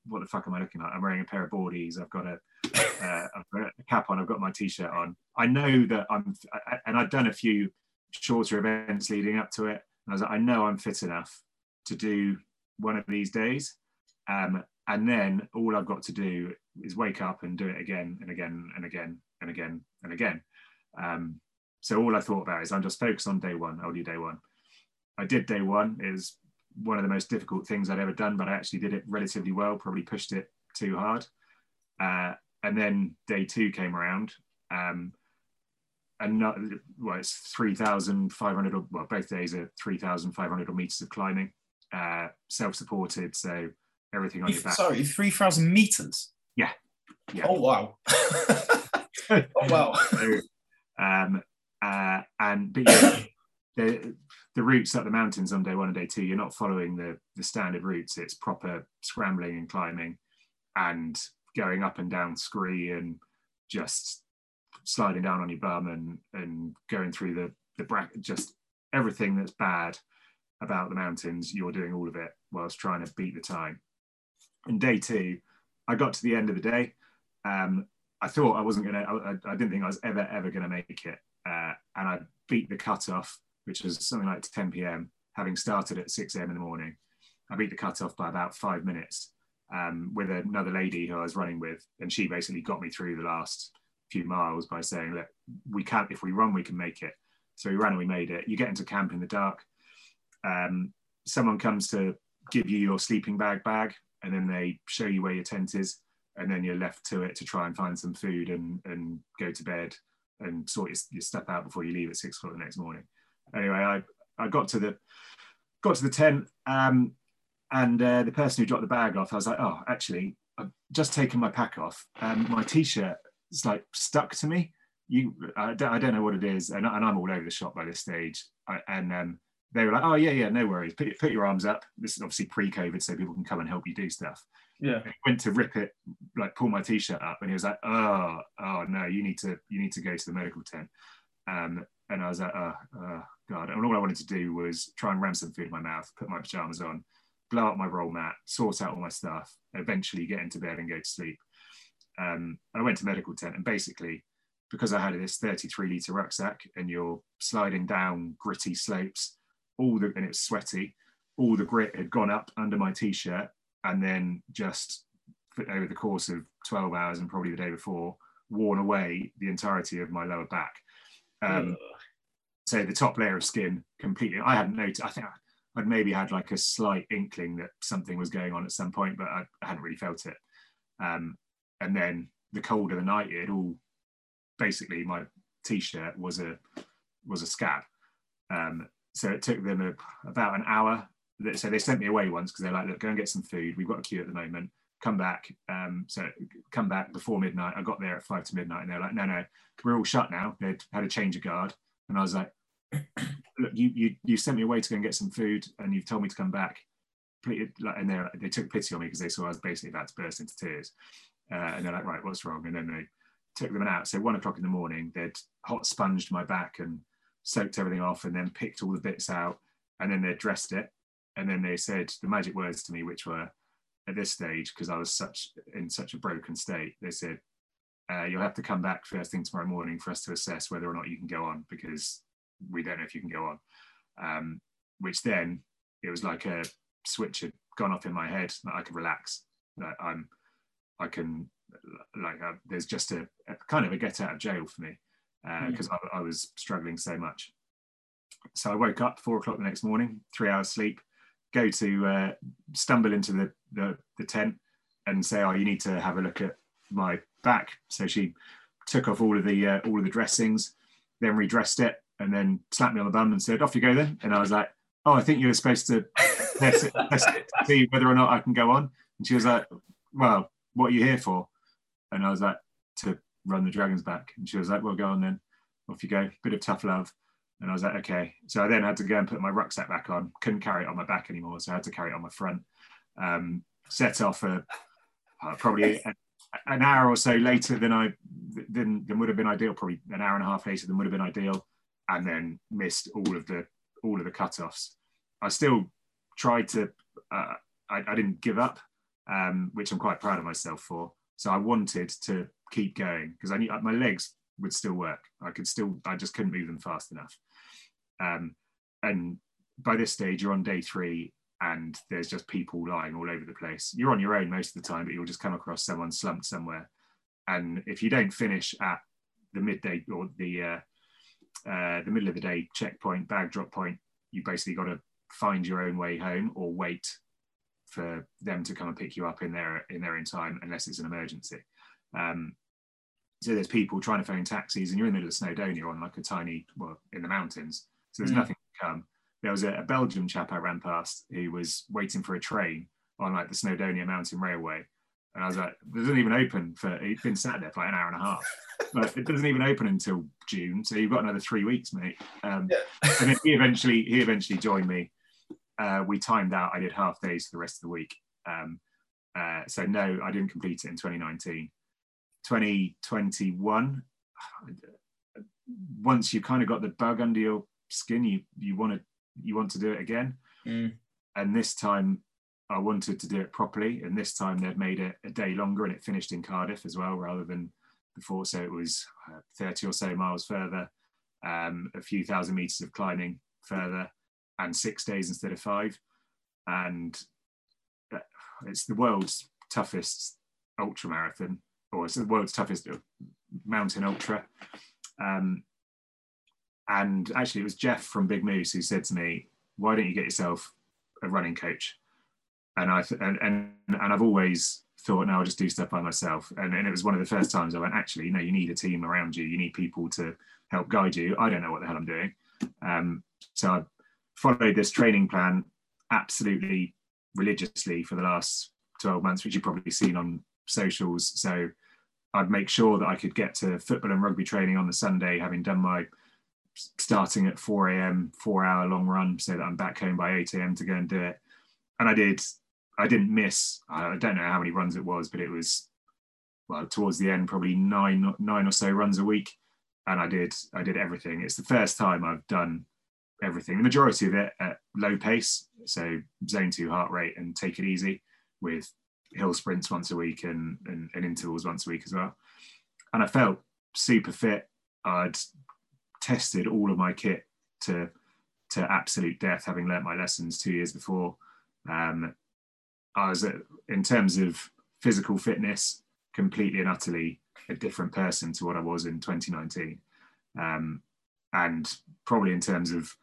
what the fuck am I looking at? I'm wearing a pair of boardies. I've got a, uh, I've got a cap on. I've got my t-shirt on. I know that I'm, I- and I've done a few shorter events leading up to it. I was like, I know I'm fit enough to do one of these days. Um, and then all I've got to do is wake up and do it again and again and again and again and again. Um, so all I thought about is I'm just focused on day one. I'll do day one. I did day one. It was one of the most difficult things I'd ever done, but I actually did it relatively well. Probably pushed it too hard. Uh, and then day two came around. Um, and well, it's 3,500, well, both days are 3,500 meters of climbing, uh, self supported. So everything on your back. Sorry, 3,000 meters? Yeah. yeah. Oh, wow. oh, wow. so, um, uh, and but yeah, the, the routes up the mountains on day one and day two, you're not following the, the standard routes. It's proper scrambling and climbing and going up and down scree and just sliding down on your bum and and going through the the bracket just everything that's bad about the mountains you're doing all of it whilst trying to beat the time and day two i got to the end of the day um, i thought i wasn't gonna I, I, didn't think i was ever ever gonna make it uh, and i beat the cutoff which was something like 10 p.m having started at 6 a.m in the morning i beat the cutoff by about five minutes um, with another lady who i was running with and she basically got me through the last few miles by saying, look, we can't, if we run, we can make it. So we ran and we made it. You get into camp in the dark. Um, someone comes to give you your sleeping bag bag, and then they show you where your tent is, and then you're left to it to try and find some food and, and go to bed and sort your, your stuff out before you leave at six o'clock the next morning. Anyway, I, I got to the got to the tent, um, and uh, the person who dropped the bag off, I was like, oh, actually, I've just taken my pack off. Um, my t-shirt is like stuck to me. You, I don't, I don't know what it is, and, and I'm all over the shop by this stage. I, and um, they were like, "Oh yeah, yeah, no worries. Put, put your arms up." This is obviously pre-COVID, so people can come and help you do stuff. Yeah. I went to rip it, like pull my t-shirt up, and he was like, "Oh, oh no, you need to, you need to go to the medical tent." Um, and I was like, "Oh, oh god!" And all I wanted to do was try and ram some food in my mouth, put my pajamas on, blow up my roll mat, sort out all my stuff, eventually get into bed and go to sleep um, I went to medical tent and basically because I had this 33 litre rucksack and you're sliding down gritty slopes, all the and it's sweaty, all the grit had gone up under my t-shirt and then just over the course of 12 hours and probably the day before, worn away the entirety of my lower back. Um, so the top layer of skin completely. I hadn't noticed. I think I'd maybe had like a slight inkling that something was going on at some point, but I, I hadn't really felt it. Um, and then the cold of the night it all basically my t-shirt was a was a scab um, so it took them a, about an hour. So they sent me away once because they're like look go and get some food. We've got a queue at the moment. Come back. Um, so come back before midnight. I got there at five to midnight and they're like no no. We're all shut now. They'd had a change of guard. And i was like look you you, you sent me away to go and get some food and you've told me to come back. And they they took pity on me because they saw I was basically about to burst into tears. Uh, and they're like, right, what's wrong? And then they took them out. So one o'clock in the morning, they'd hot sponged my back and soaked everything off and then picked all the bits out and then they dressed it. And then they said the magic words to me, which were at this stage, because I was such in such a broken state, they said, uh, you'll have to come back first thing tomorrow morning for us to assess whether or not you can go on because we don't know if you can go on. Um, which then it was like a switch had gone off in my head that I could relax. That I'm I can like uh, there's just a, a, kind of a get out of jail for me because uh, mm. I, I, was struggling so much. So I woke up four o'clock the next morning, three hours sleep, go to uh, stumble into the, the, the tent and say, "Oh, you need to have a look at my back." So she took off all of the uh, all of the dressings, then redressed it, and then slapped me on the bum and said, "Off you go then." And I was like, "Oh, I think you were supposed to test it, test it to see whether or not I can go on." And she was like, "Well, what are you here for? And I was like, to run the Dragon's Back. And she was like, well, go on then. Off you go. Bit of tough love. And I was like, okay. So I then had to go and put my rucksack back on. Couldn't carry it on my back anymore. So I had to carry it on my front. Um, set off a, uh, probably a, an hour or so later than I than, than would have been ideal. Probably an hour and a half later than would have been ideal. And then missed all of the all of the cutoffs. I still tried to. Uh, I, I didn't give up um, which I'm quite proud of myself for. So I wanted to keep going because I knew my legs would still work. I could still, I just couldn't move them fast enough. Um, and by this stage, you're on day three, and there's just people lying all over the place. You're on your own most of the time, but you'll just come across someone slumped somewhere. And if you don't finish at the midday or the uh, uh, the middle of the day checkpoint, bag drop point, you basically got to find your own way home or wait for them to come and pick you up in their in their own time, unless it's an emergency. Um, so there's people trying to phone taxis, and you're in the middle of Snowdonia on like a tiny, well, in the mountains. So there's mm. nothing to come. There was a, a Belgian chap I ran past who was waiting for a train on like the Snowdonia Mountain Railway, and I was like, it doesn't even open for, he'd been sat there for like an hour and a half, but it doesn't even open until June. So you've got another three weeks, mate. Um, yeah. and he eventually, he eventually joined me. Uh, we timed out, I did half days for the rest of the week. Um, uh, so no, I didn't complete it in 2019. 2021, once you kind of got the bug under your skin, you, you want to, you want to do it again. Mm. And this time I wanted to do it properly, and this time they'd made it a day longer, and it finished in Cardiff as well, rather than before. So it was uh, 30 or so miles further, um, a few thousand meters of climbing further, and six days instead of five. And uh, it's the world's toughest ultra marathon, or it's the world's toughest mountain ultra. Um, and actually, it was Jeff from Big Moose who said to me, "Why don't you get yourself a running coach?" and I and, and and I've always thought, no, I'll just do stuff by myself. And, and it was one of the first times I went, actually, you know, you need a team around you. You need people to help guide you. I don't know what the hell I'm doing. Um, so I followed this training plan absolutely religiously for the last 12 months, which you've probably seen on socials. So I'd make sure that I could get to football and rugby training on the Sunday, having done my starting at 4 a.m., four hour long run, so that I'm back home by 8 a.m. to go and do it. And I did I didn't miss. I don't know how many runs it was, but it was well towards the end, probably nine nine or so runs a week, and I did I did everything. It's the first time I've done everything. The majority of it at low pace, so zone two heart rate, and take it easy with hill sprints once a week and, and, and intervals once a week as well. And I felt super fit. I'd tested all of my kit to to absolute death, having learnt my lessons two years before. Um, I was, in terms of physical fitness, completely and utterly a different person to what I was in 2019. Um, and probably in terms of,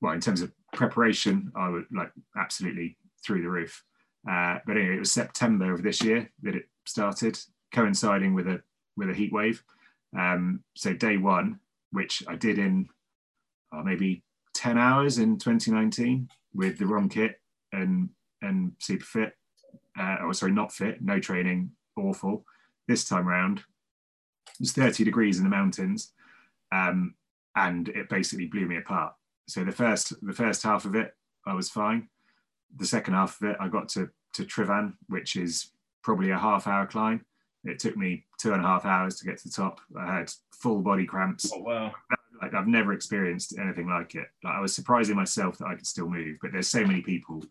well, in terms of preparation, I would like absolutely through the roof. Uh, but anyway, it was September of this year that it started, coinciding with a with a heat wave. Um, so day one, which I did in uh, maybe 10 hours in 2019 with the wrong kit and and super fit, uh, or sorry, not fit, no training, awful. This time round, it was 30 degrees in the mountains, um, and it basically blew me apart. So the first the first half of it, I was fine. The second half of it, I got to to Tryfan, which is probably a half hour climb. It took me two and a half hours to get to the top. I had full body cramps. Oh wow! Like I've never experienced anything like it. Like I was surprising myself that I could still move. But there's so many people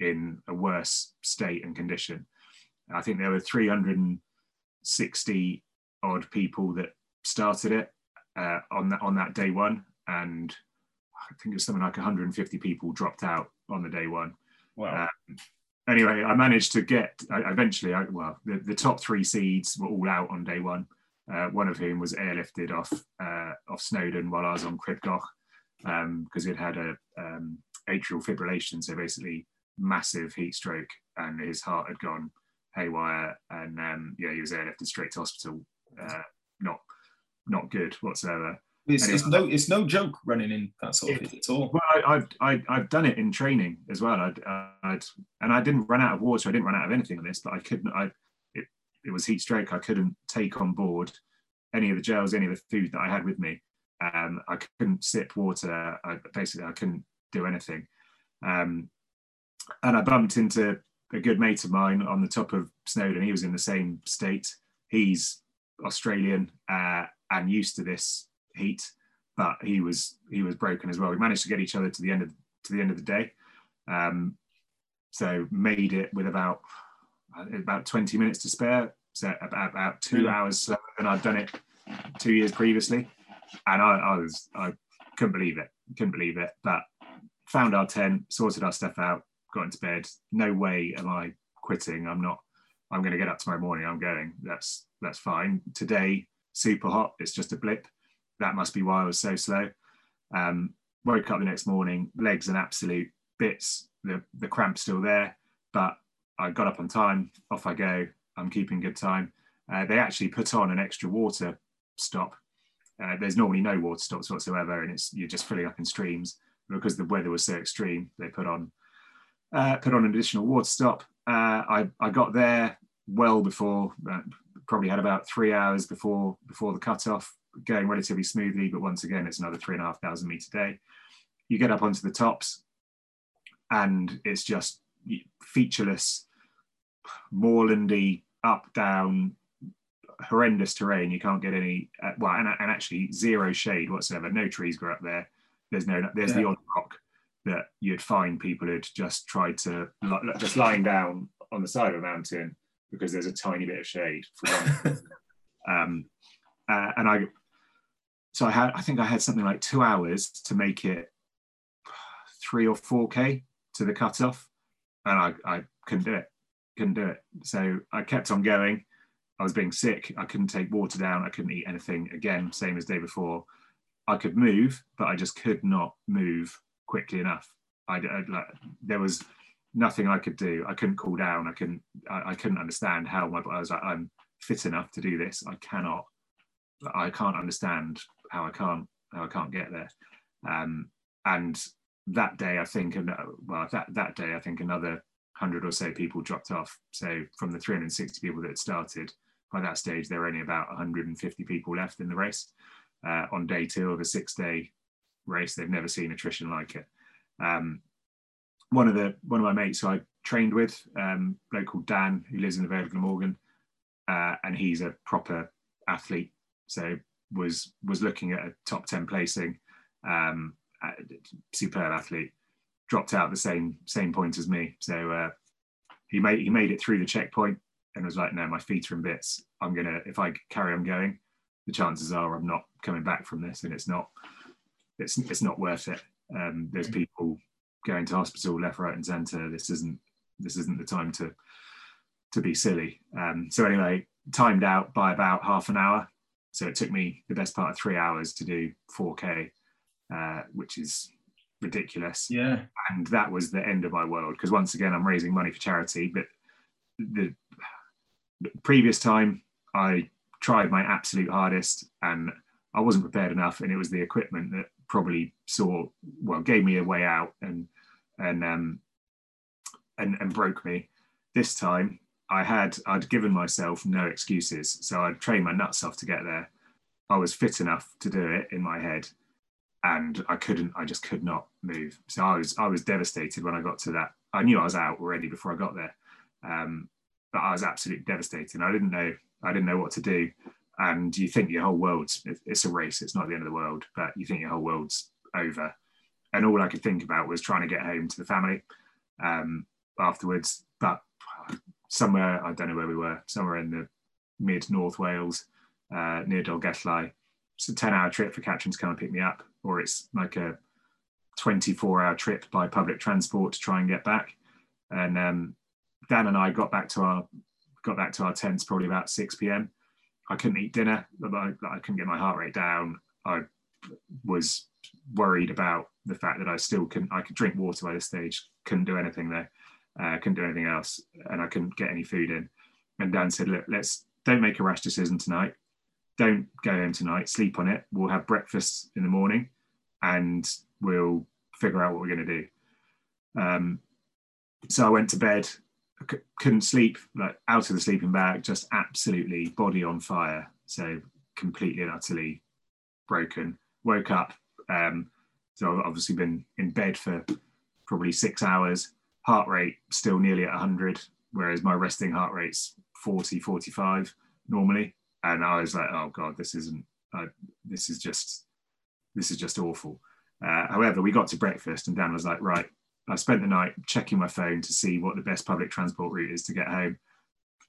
in a worse state and condition. I think there were 360 odd people that started it uh, on that on that day one, and I think it was something like 150 people dropped out on the day one. Um, anyway, I managed to get I, eventually. I, well, the, the top three seeds were all out on day one. Uh, one of whom was airlifted off uh, off Snowdon while I was on Crib because um, it had a um, atrial fibrillation. So basically, massive heat stroke and his heart had gone haywire and um, yeah he was airlifted straight to hospital uh, not not good whatsoever it's, it's no it's no joke running in that sort of thing at all. Well I, have I, I've done it in training as well. I'd, I'd and I didn't run out of water. I didn't run out of anything on this but I couldn't I it, it was heat stroke. I couldn't take on board any of the gels any of the food that I had with me. Um, I couldn't sip water. I, basically I couldn't do anything. Um, and I bumped into a good mate of mine on the top of Snowdon. He was in the same state. He's Australian uh, and used to this heat, but he was he was broken as well. We managed to get each other to the end of to the end of the day, um, so made it with about about twenty minutes to spare. So about, about two mm. hours slower than I'd done it two years previously, and I, I was I couldn't believe it, couldn't believe it. But found our tent, sorted our stuff out, got into bed. No way am I quitting. I'm not. I'm going to get up tomorrow morning. I'm going. That's that's fine. Today, super hot. It's just a blip. That must be why I was so slow. Um, woke up the next morning, legs and absolute bits. The the cramp's still there, but I got up on time. Off I go. I'm keeping good time. Uh, they actually put on an extra water stop. Uh, there's normally no water stops whatsoever, and it's you're just filling up in streams. Because the weather was so extreme, they put on uh, put on an additional water stop. Uh, I I got there well before, uh, probably had about three hours before before the cutoff, going relatively smoothly. But once again, it's another three and a half thousand meter day. You get up onto the tops, and it's just featureless, moorlandy, up down, horrendous terrain. You can't get any uh, well, and, and, actually zero shade whatsoever. No trees grow up there. There's no there's yeah. the odd rock that you'd find people who'd just tried to just lying down on the side of a mountain because there's a tiny bit of shade. um, uh, and I so I had I think I had something like two hours to make it three or four k to the cutoff, and I I couldn't do it couldn't do it. So I kept on going. I was being sick. I couldn't take water down. I couldn't eat anything. Again, same as day before. I could move, but I just could not move quickly enough. I, I like, there was nothing I could do. I couldn't cool down. I couldn't. I, I couldn't understand how my. I was like, I'm fit enough to do this. I cannot. I can't understand how I can't. How I can't get there. Um, and that day, I think, and well, that that day, I think another 100 or so people dropped off. So from the 360 people that started, by that stage, there were only about 150 people left in the race. Uh, on day two of a six day race, they've never seen attrition like it. Um, one of the one of my mates who I trained with, um, bloke called Dan, who lives in the Vale of Glamorgan, uh, and he's a proper athlete. So was was looking at a top 10 placing, um, superb athlete dropped out the same same point as me. So uh, he made he made it through the checkpoint and was like, "No, my feet are in bits. I'm gonna if I carry on going, the chances are I'm not coming back from this, and it's not it's it's not worth it. Um, there's people going to hospital left, right, and centre. This isn't this isn't the time to to be silly. Um, so anyway, timed out by about half an hour. So it took me the best part of three hours to do 4K, uh, which is ridiculous. Yeah. And that was the end of my world because once again, I'm raising money for charity. But the, the previous time, I tried my absolute hardest and I wasn't prepared enough. And it was the equipment that probably saw, well, gave me a way out and, and, um, and, and broke me. This time, I had, I'd given myself no excuses. So I'd trained my nuts off to get there. I was fit enough to do it in my head and I couldn't, I just could not move. So I was, I was devastated when I got to that. I knew I was out already before I got there, um, but I was absolutely devastated. I didn't know, I didn't know what to do. And you think your whole world's, it's a race, it's not the end of the world, but you think your whole world's over. And all I could think about was trying to get home to the family um, afterwards. But somewhere, I don't know where we were, somewhere in the mid North Wales, uh, near Dolgellau. It's a 10 hour trip for Catrin to come and pick me up or it's like a 24 hour trip by public transport to try and get back. And um, Dan and I got back to our got back to our tents probably about 6 p.m. I couldn't eat dinner. I, I couldn't get my heart rate down. I was worried about the fact that I still couldn't. I could drink water by this stage. Couldn't do anything there. Uh, couldn't do anything else, and I couldn't get any food in. And Dan said, "Look, let's don't make a rash decision tonight. Don't go home tonight. Sleep on it. We'll have breakfast in the morning, and we'll figure out what we're going to do. Um, so I went to bed, couldn't sleep, like out of the sleeping bag, just absolutely body on fire. So completely and utterly broken. Woke up. Um, so I've obviously been in bed for probably six hours. Heart rate still nearly at 100, whereas my resting heart rate's 40, 45 normally. And I was like, oh God, this isn't, uh, this is just this is just awful. Uh, however, we got to breakfast and Dan was like, right, I spent the night checking my phone to see what the best public transport route is to get home.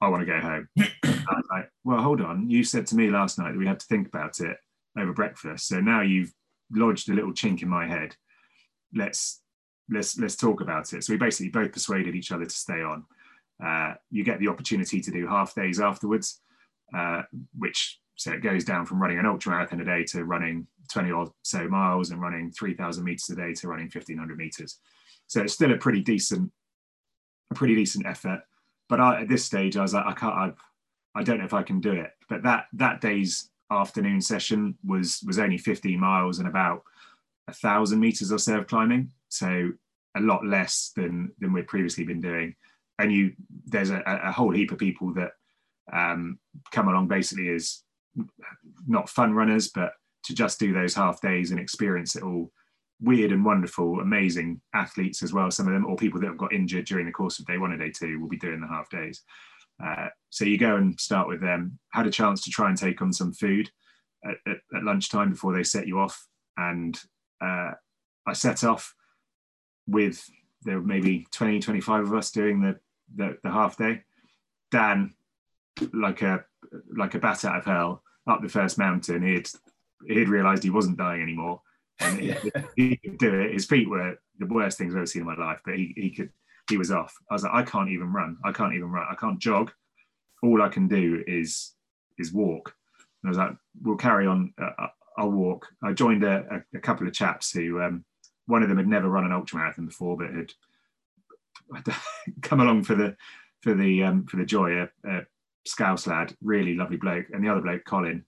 I want to go home. I was like, well, hold on. You said to me last night that we had to think about it over breakfast. So now you've lodged a little chink in my head. Let's let's let's talk about it. So we basically both persuaded each other to stay on. Uh, you get the opportunity to do half days afterwards, uh, which so it goes down from running an ultra marathon a day to running 20 or so miles and running 3,000 meters a day to running 1,500 meters. So it's still a pretty decent, a pretty decent effort. But I, at this stage, I was like, I can't, I, I don't know if I can do it. But that that day's afternoon session was was only 15 miles and about a thousand meters or so of climbing. So a lot less than than we've previously been doing. And you there's a, a whole heap of people that um, come along basically as not fun runners, but to just do those half days and experience it all. Weird and wonderful, amazing athletes as well. Some of them, or people that have got injured during the course of day one and day two, will be doing the half days. Uh, so you go and start with them. Had a chance to try and take on some food at, at, at lunchtime before they set you off, and uh, I set off with there were maybe 20, 25 of us doing the, the, the half day. Dan, like a like a bat out of hell, up the first mountain. He'd he'd realised he wasn't dying anymore, and he, he, could do it. His feet were the worst things I've ever seen in my life, but he he could. He was off. I was like, I can't even run. I can't even run. I can't jog. All I can do is is walk. And I was like, we'll carry on. Uh, I'll walk. I joined a, a, a couple of chaps who um, one of them had never run an ultra marathon before, but had come along for the for the um, for the joy. A, a Scouse lad, really lovely bloke, and the other bloke, Colin,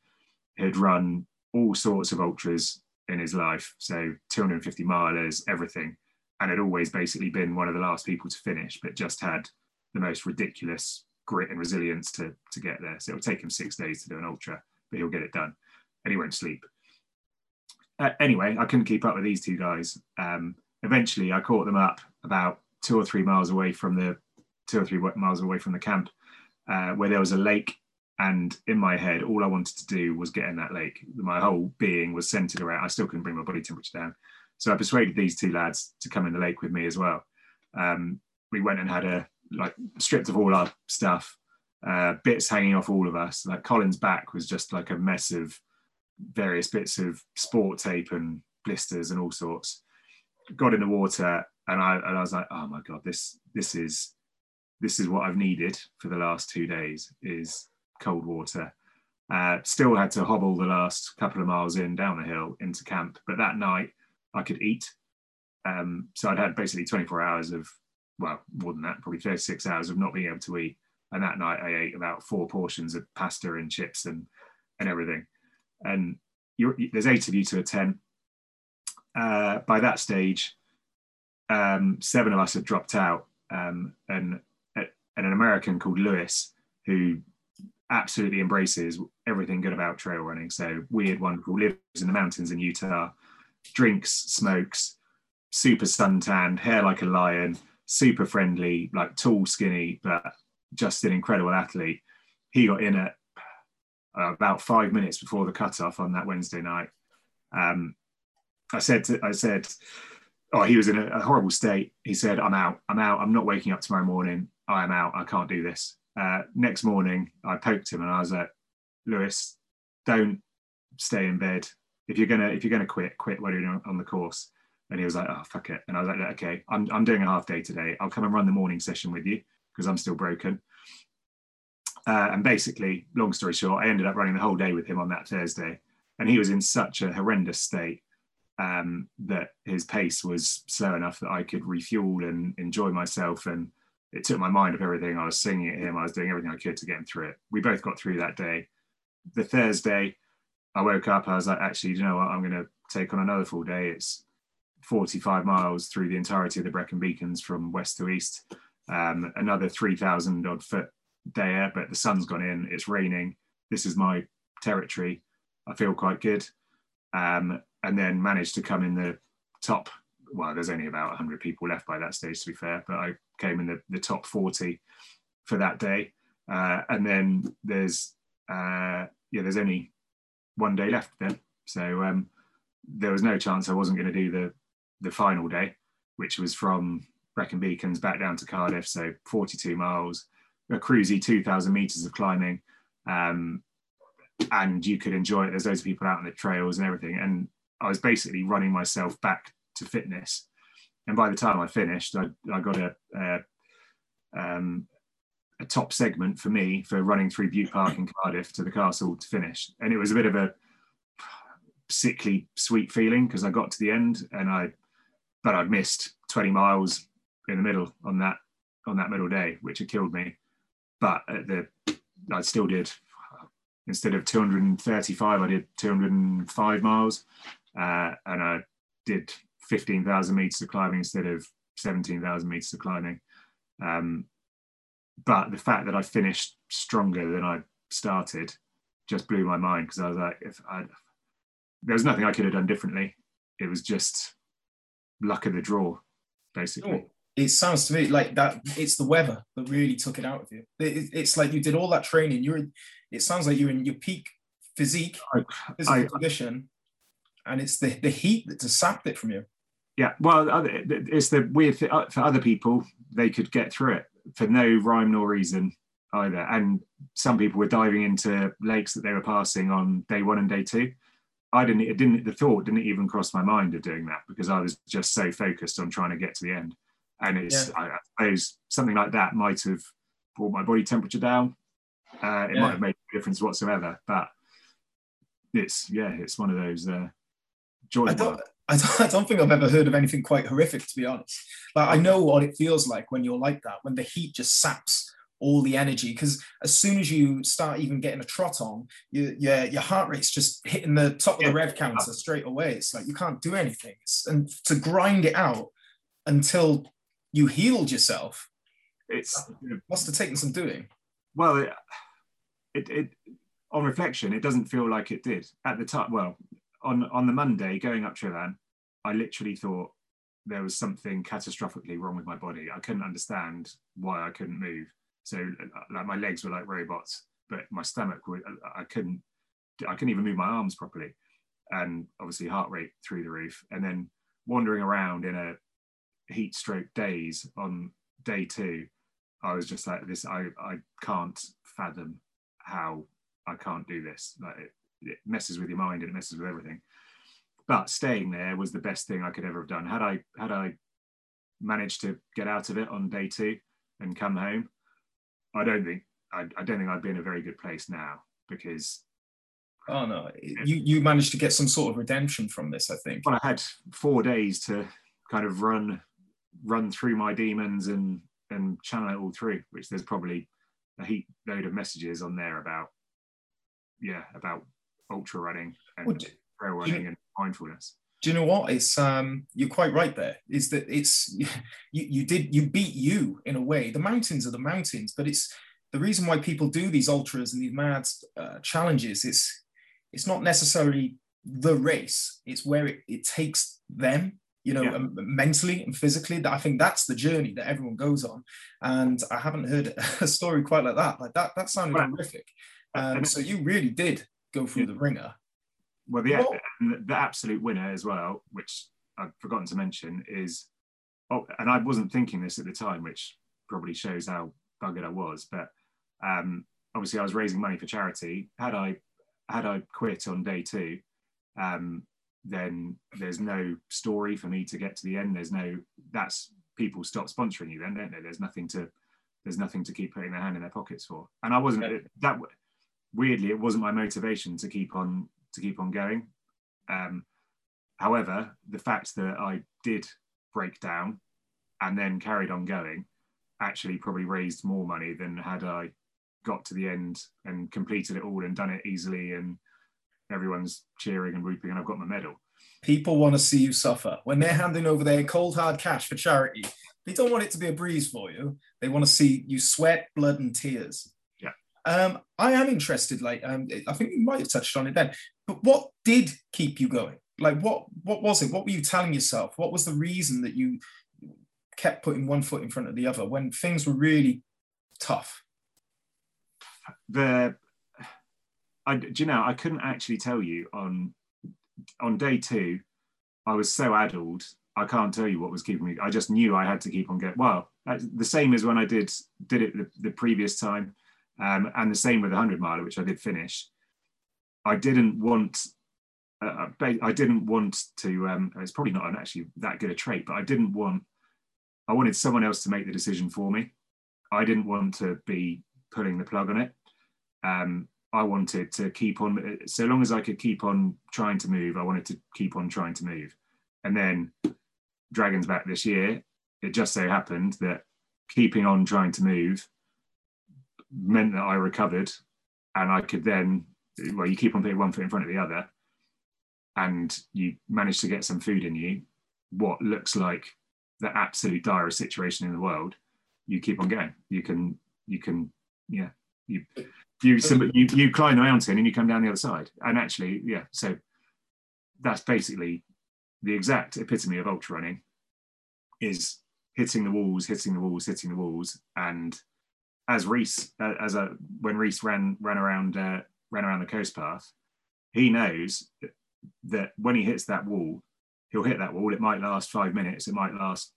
had run all sorts of ultras in his life, so 250 milers, everything, and had always basically been one of the last people to finish, but just had the most ridiculous grit and resilience to to get there. So it'll take him six days to do an ultra, but he'll get it done, and he won't sleep. Uh, anyway, I couldn't keep up with these two guys. Um, eventually, I caught them up about two or three miles away from the two or three miles away from the camp, uh, where there was a lake. And in my head, all I wanted to do was get in that lake. My whole being was centered around. I still couldn't bring my body temperature down, so I persuaded these two lads to come in the lake with me as well. Um, we went and had a like stripped of all our stuff, uh, bits hanging off all of us. Like Colin's back was just like a mess of various bits of sport tape and blisters and all sorts. Got in the water and I, and I was like, oh my god, this this is this is what I've needed for the last two days is cold water. Uh, still had to hobble the last couple of miles in down the hill into camp, but that night I could eat. Um, so I'd had basically 24 hours of, well, more than that, probably 36 hours of not being able to eat. And that night I ate about four portions of pasta and chips and and everything and there's eight of you to a tent. Uh, by that stage, um, seven of us had dropped out, um, and, and an American called Lewis, who absolutely embraces everything good about trail running. So weird, wonderful, lives in the mountains in Utah, drinks, smokes, super suntanned, hair like a lion, super friendly, like tall, skinny, but just an incredible athlete. He got in at uh, about five minutes before the cutoff on that Wednesday night. Um, I said, to, I said, oh, he was in a, a, horrible state. He said, I'm out, I'm out, I'm not waking up tomorrow morning. I am out, I can't do this. Uh, next morning, I poked him and I was like, Lewis, don't stay in bed. If you're gonna, if you're gonna quit, quit while you're on the course. And he was like, oh, fuck it. And I was like, okay, I'm, I'm doing a half day today. I'll come and run the morning session with you because I'm still broken. Uh, and basically, long story short, I ended up running the whole day with him on that Thursday. And he was in such a horrendous state um, that his pace was slow enough that I could refuel and enjoy myself. And it took my mind off everything. I was singing at him, I was doing everything I could to get him through it. We both got through that day. The Thursday, I woke up, I was like, actually, you know what? I'm going to take on another full day. It's 45 miles through the entirety of the Brecon Beacons from west to east, um, another 3,000 odd foot day but the sun's gone in, it's raining. This is my territory. I feel quite good. Um, and then managed to come in the top. Well, there's only about 100 people left by that stage, to be fair, but I came in the, the top 40 for that day. Uh, and then there's, uh, yeah, there's only one day left then. So um, there was no chance I wasn't going to do the, the final day, which was from Brecon Beacons back down to Cardiff. So 42 miles, a cruisy 2,000 meters of climbing, um, and you could enjoy it. There's loads of people out on the trails and everything, and I was basically running myself back to fitness. and by the time I finished, I, I got a, a, um, a top segment for me for running through Bute Park in Cardiff to the castle to finish, and it was a bit of a sickly sweet feeling because I got to the end and I, but I'd missed 20 miles in the middle on that on that middle day, which had killed me. But the I still did instead of 235, I did 205 miles, uh, and I did 15,000 meters of climbing instead of 17,000 meters of climbing. Um, but the fact that I finished stronger than I started just blew my mind because I was like, if I, there was nothing I could have done differently. It was just luck of the draw, basically. Oh, it sounds to me like that. It's the weather that really took it out of you. It, it's like you did all that training. You're. It sounds like you're in your peak physique, physical I, condition, and it's the the heat that just sapped it from you. Yeah, well, it's the weird thing uh, for other people. They could get through it for no rhyme nor reason either. And some people were diving into lakes that they were passing on day one and day two. I didn't. It didn't. The thought didn't even cross my mind of doing that because I was just so focused on trying to get to the end. And it's. Yeah. I, I suppose something like that might have brought my body temperature down. Uh, it yeah. might have made a difference whatsoever, but it's yeah, it's one of those uh, joy. I don't, I don't, I don't think I've ever heard of anything quite horrific, to be honest. Like I know what it feels like when you're like that, when the heat just saps all the energy because as soon as you start even getting a trot on, you, your, your heart rate's just hitting the top of the rev counter straight away. It's like you can't do anything. It's, and to grind it out until you healed yourself, it's must have taken some doing. Well, it, it, it on reflection, it doesn't feel like it did at the time. Well, on on the Monday going up Tryfan, I literally thought there was something catastrophically wrong with my body. I couldn't understand why I couldn't move. So like my legs were like robots, but my stomach would I couldn't I couldn't even move my arms properly, and obviously heart rate through the roof. And then wandering around in a heat stroke days on day two, I was just like this. I I can't fathom how I can't do this. Like it, it messes with your mind and it messes with everything. But staying there was the best thing I could ever have done. Had I had I managed to get out of it on day two and come home, I don't think I, I don't think I'd be in a very good place now because. Oh no! You you managed to get some sort of redemption from this, I think. Well, I had four days to kind of run run through my demons and and channel it all through, which there's probably a heap load of messages on there about yeah about ultra running and well, trail running you, and mindfulness. Do you know what? It's um you're quite right there. Is that it's you you did you beat you in a way. The mountains are the mountains but it's the reason why people do these ultras and these mad uh, challenges it's it's not necessarily the race. It's where it, it takes them you know yeah. um, mentally and physically that i think that's the journey that everyone goes on and i haven't heard a story quite like that like that that sounded well, horrific um, so you really did go through yeah. the ringer well, the, the absolute winner as well, which I've forgotten to mention, is oh, and I wasn't thinking this at the time, which probably shows how buggered I was. But um, obviously, I was raising money for charity. Had I had I quit on day two, um, then there's no story for me to get to the end. There's no that's people stop sponsoring you then, don't they? There's nothing to there's nothing to keep putting their hand in their pockets for. And I wasn't that weirdly it wasn't my motivation to keep on to keep on going. Um, however, the fact that I did break down and then carried on going actually probably raised more money than had I got to the end and completed it all and done it easily and everyone's cheering and whooping and I've got my medal. People want to see you suffer. When they're handing over their cold hard cash for charity, they don't want it to be a breeze for you. They want to see you sweat, blood, and tears. Yeah. Um, I am interested. Like, um, I think you might have touched on it then. But what did keep you going? Like, what what was it? What were you telling yourself? What was the reason that you kept putting one foot in front of the other when things were really tough? The, I, do you know? I couldn't actually tell you on on day two. I was so addled. I can't tell you what was keeping me. I just knew I had to keep on going. Well, the same as when I did did it the, the previous time. Um, and the same with the 100 miler, which I did finish. I didn't want, uh, I didn't want to. Um, it's probably not actually that good a trait, but I didn't want. I wanted someone else to make the decision for me. I didn't want to be pulling the plug on it. Um, I wanted to keep on, so long as I could keep on trying to move, I wanted to keep on trying to move. And then Dragon's Back this year, it just so happened that keeping on trying to move meant that I recovered and I could then, well, you keep on putting one foot in front of the other and you manage to get some food in you, what looks like the absolute direst situation in the world, you keep on going. You can, you can, yeah, you you you you climb the mountain and you come down the other side. And actually, yeah, so that's basically the exact epitome of ultra running is hitting the walls, hitting the walls, hitting the walls. And as Reese, uh, as a when Reese ran ran around uh, ran around the coast path, he knows that when he hits that wall, he'll hit that wall. It might last five minutes, it might last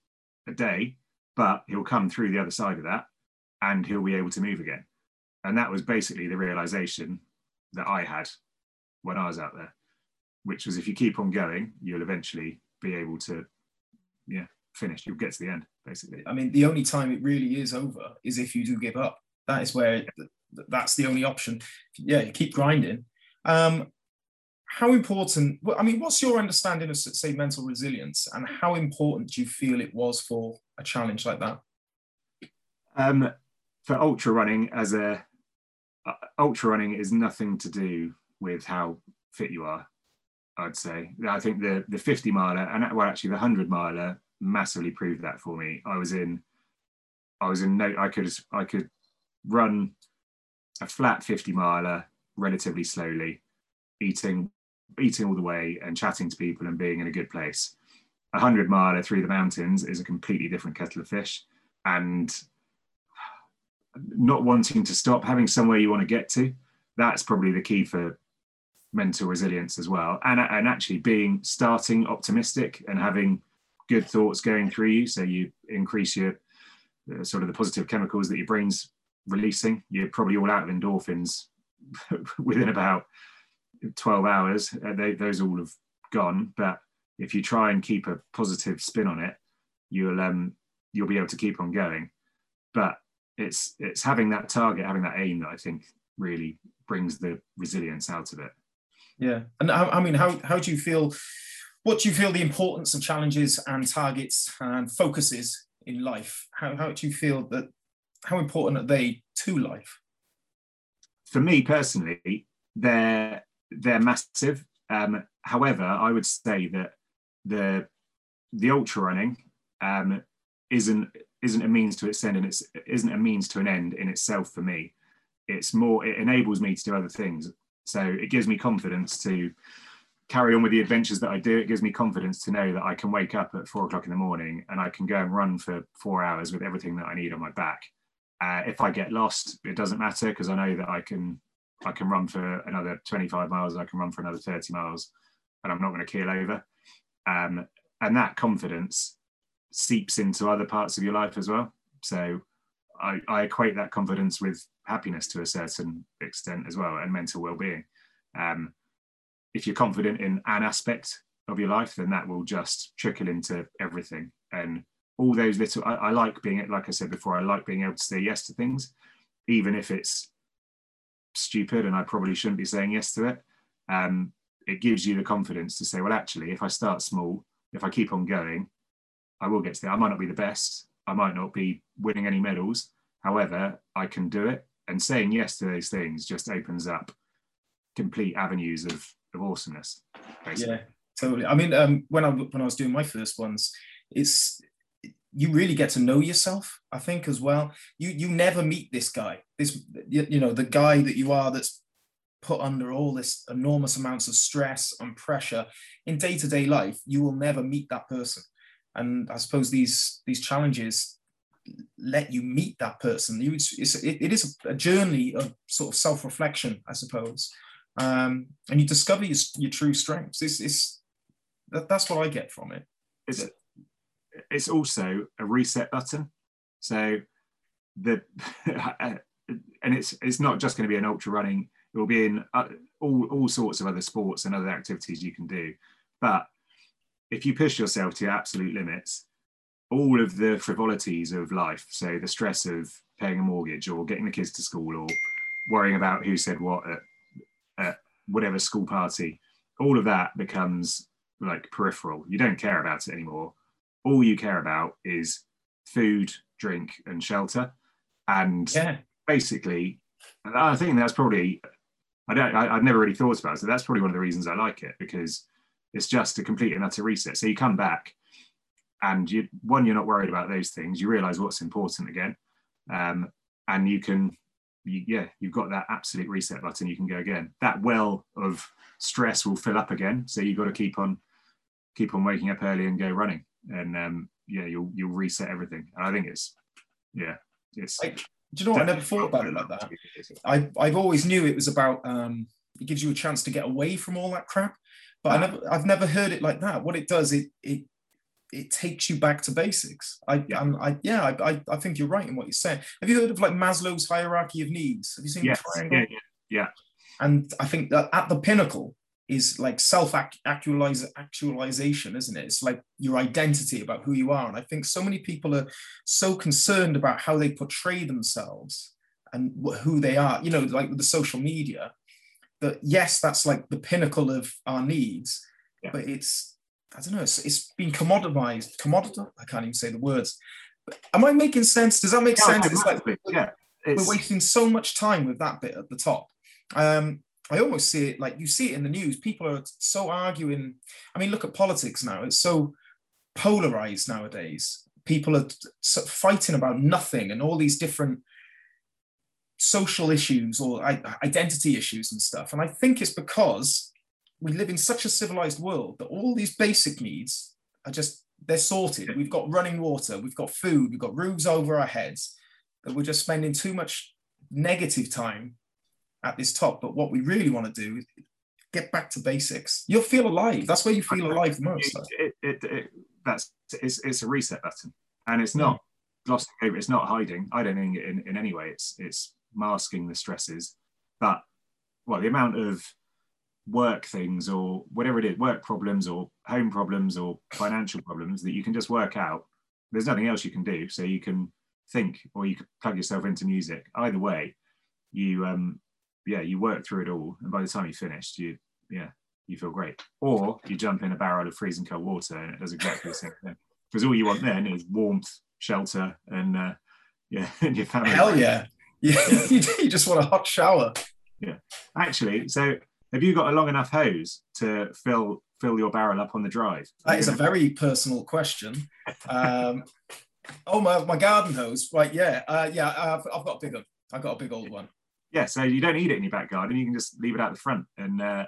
a day, but he'll come through the other side of that, and he'll be able to move again. And that was basically the realization that I had when I was out there, which was if you keep on going, you'll eventually be able to, yeah, finish. You'll get to the end, basically. I mean, the only time it really is over is if you do give up. That is where that's the only option. Yeah, you keep grinding. Um, how important? I mean, what's your understanding of say mental resilience, and how important do you feel it was for a challenge like that? Um, for ultra running, as a Uh, ultra running is nothing to do with how fit you are. I'd say. I think the the 50 miler and well, actually the 100 miler massively proved that for me. I was in, I was in no, I could I could run a flat 50 miler relatively slowly, eating eating all the way and chatting to people and being in a good place. A hundred miler through the mountains is a completely different kettle of fish, and not wanting to stop, having somewhere you want to get to, that's probably the key for mental resilience as well. And, and actually being starting optimistic and having good thoughts going through you. So you increase your uh, sort of the positive chemicals that your brain's releasing. You're probably all out of endorphins within about 12 hours. Uh, they, those all have gone. But if you try and keep a positive spin on it, you'll um, you'll be able to keep on going. But it's it's having that target, having that aim that I think really brings the resilience out of it. Yeah, and I, I mean, how how do you feel? What do you feel the importance of challenges and targets and focuses in life? How how do you feel that? How important are they to life? For me personally, they're they're massive. Um, however, I would say that the the ultra running um, isn't isn't a means to its end and it's isn't a means to an end in itself for me. It's more it enables me to do other things. So it gives me confidence to carry on with the adventures that i do. It gives me confidence to know that i can wake up at four o'clock in the morning and i can go and run for four hours with everything that i need on my back. Uh, if i get lost it doesn't matter because i know that i can i can run for another 25 miles i can run for another 30 miles and i'm not going to keel over. Um, and that confidence seeps into other parts of your life as well. So I, I equate that confidence with happiness to a certain extent as well and mental well-being. Um, if you're confident in an aspect of your life, then that will just trickle into everything. And all those little, I, I like being, like I said before, I like being able to say yes to things, even if it's stupid and I probably shouldn't be saying yes to it. Um, it gives you the confidence to say, well, actually, if I start small, if I keep on going, I will get to there. I might not be the best. I might not be winning any medals. However, I can do it. And saying yes to those things just opens up complete avenues of, of awesomeness. Basically. Yeah, totally. I mean, um, when I when I was doing my first ones, it's you really get to know yourself. I think as well. You you never meet this guy. This you, you know the guy that you are that's put under all this enormous amounts of stress and pressure in day to day life. You will never meet that person and I suppose these these challenges let you meet that person. You, it's, it, it is a journey of sort of self reflection, I suppose, um, and you discover your, your true strengths. It's, it's that, that's what I get from it. It's it's also a reset button. So the and it's it's not just going to be an ultra running. It will be in uh, all all sorts of other sports and other activities you can do. But if you push yourself to your absolute limits, all of the frivolities of life, so the stress of paying a mortgage or getting the kids to school or worrying about who said what at, at whatever school party, all of that becomes like peripheral. You don't care about it anymore. All you care about is food, drink, and shelter. And Yeah. basically, I think that's probably I don't I, I've never really thought about it. So that's probably one of the reasons I like it because it's just a complete and utter reset. So you come back and you one, you're not worried about those things. You realize what's important again. Um, and you can you, yeah, you've got that absolute reset button. You can go again. That well of stress will fill up again. So you've got to keep on keep on waking up early and go running. And um, yeah, you'll you'll reset everything. And I think it's yeah, it's Like, do you know what? I never thought about it like that. I I've always knew it was about um it gives you a chance to get away from all that crap. But I never I've never heard it like that. What it does, it it it takes you back to basics. I Yeah. I'm, I yeah, I, I I think you're right in what you're saying. Have you heard of like Maslow's hierarchy of needs? Have you seen Yes, the triangle? yeah, yeah, And I think that at the pinnacle is like self actualization, isn't it? It's like your identity about who you are. And I think so many people are so concerned about how they portray themselves and who they are, you know, like with the social media, that yes, that's like the pinnacle of our needs, Yeah. but it's, I don't know, it's, it's been commoditized, commoditized, I can't even say the words. Am I making sense? Does that make Yeah, sense? It's like yeah. It's, we're wasting so much time with that bit at the top. Um, I almost see it like you see it in the news. People are so arguing. I mean, look at politics now. It's so polarized nowadays. People are fighting about nothing and all these different social issues or identity issues and stuff. And I think it's because we live in such a civilized world that all these basic needs are just they're sorted. We've got running water, we've got food, we've got roofs over our heads. That we're just spending too much negative time at this top. But what we really want to do is get back to basics. You'll feel alive. That's where you feel alive most. it, it, it, that's it's, it's a reset button, and it's hmm. not glossing over. It's not hiding. I don't think in, in any way. It's it's masking the stresses, but well, the amount of work things or whatever it is, work problems or home problems or financial problems that you can just work out. There's nothing else you can do, so you can think or you can plug yourself into music. Either way, you um yeah you work through it all, and by the time you finished, you yeah you feel great. Or you jump in a barrel of freezing cold water and it does exactly the same thing. Because all you want then is warmth, shelter, and uh, yeah, and your family. Hell yeah. Yeah, you you just want a hot shower. Yeah, actually, so have you got a long enough hose to fill fill your barrel up on the drive? That is a very personal question. Um, oh, my, my garden hose. Right. Yeah. Uh, yeah. I've, I've got a big one. I've got a big old one. yeah. So you don't need it in your back garden. You can just leave it out the front. And uh,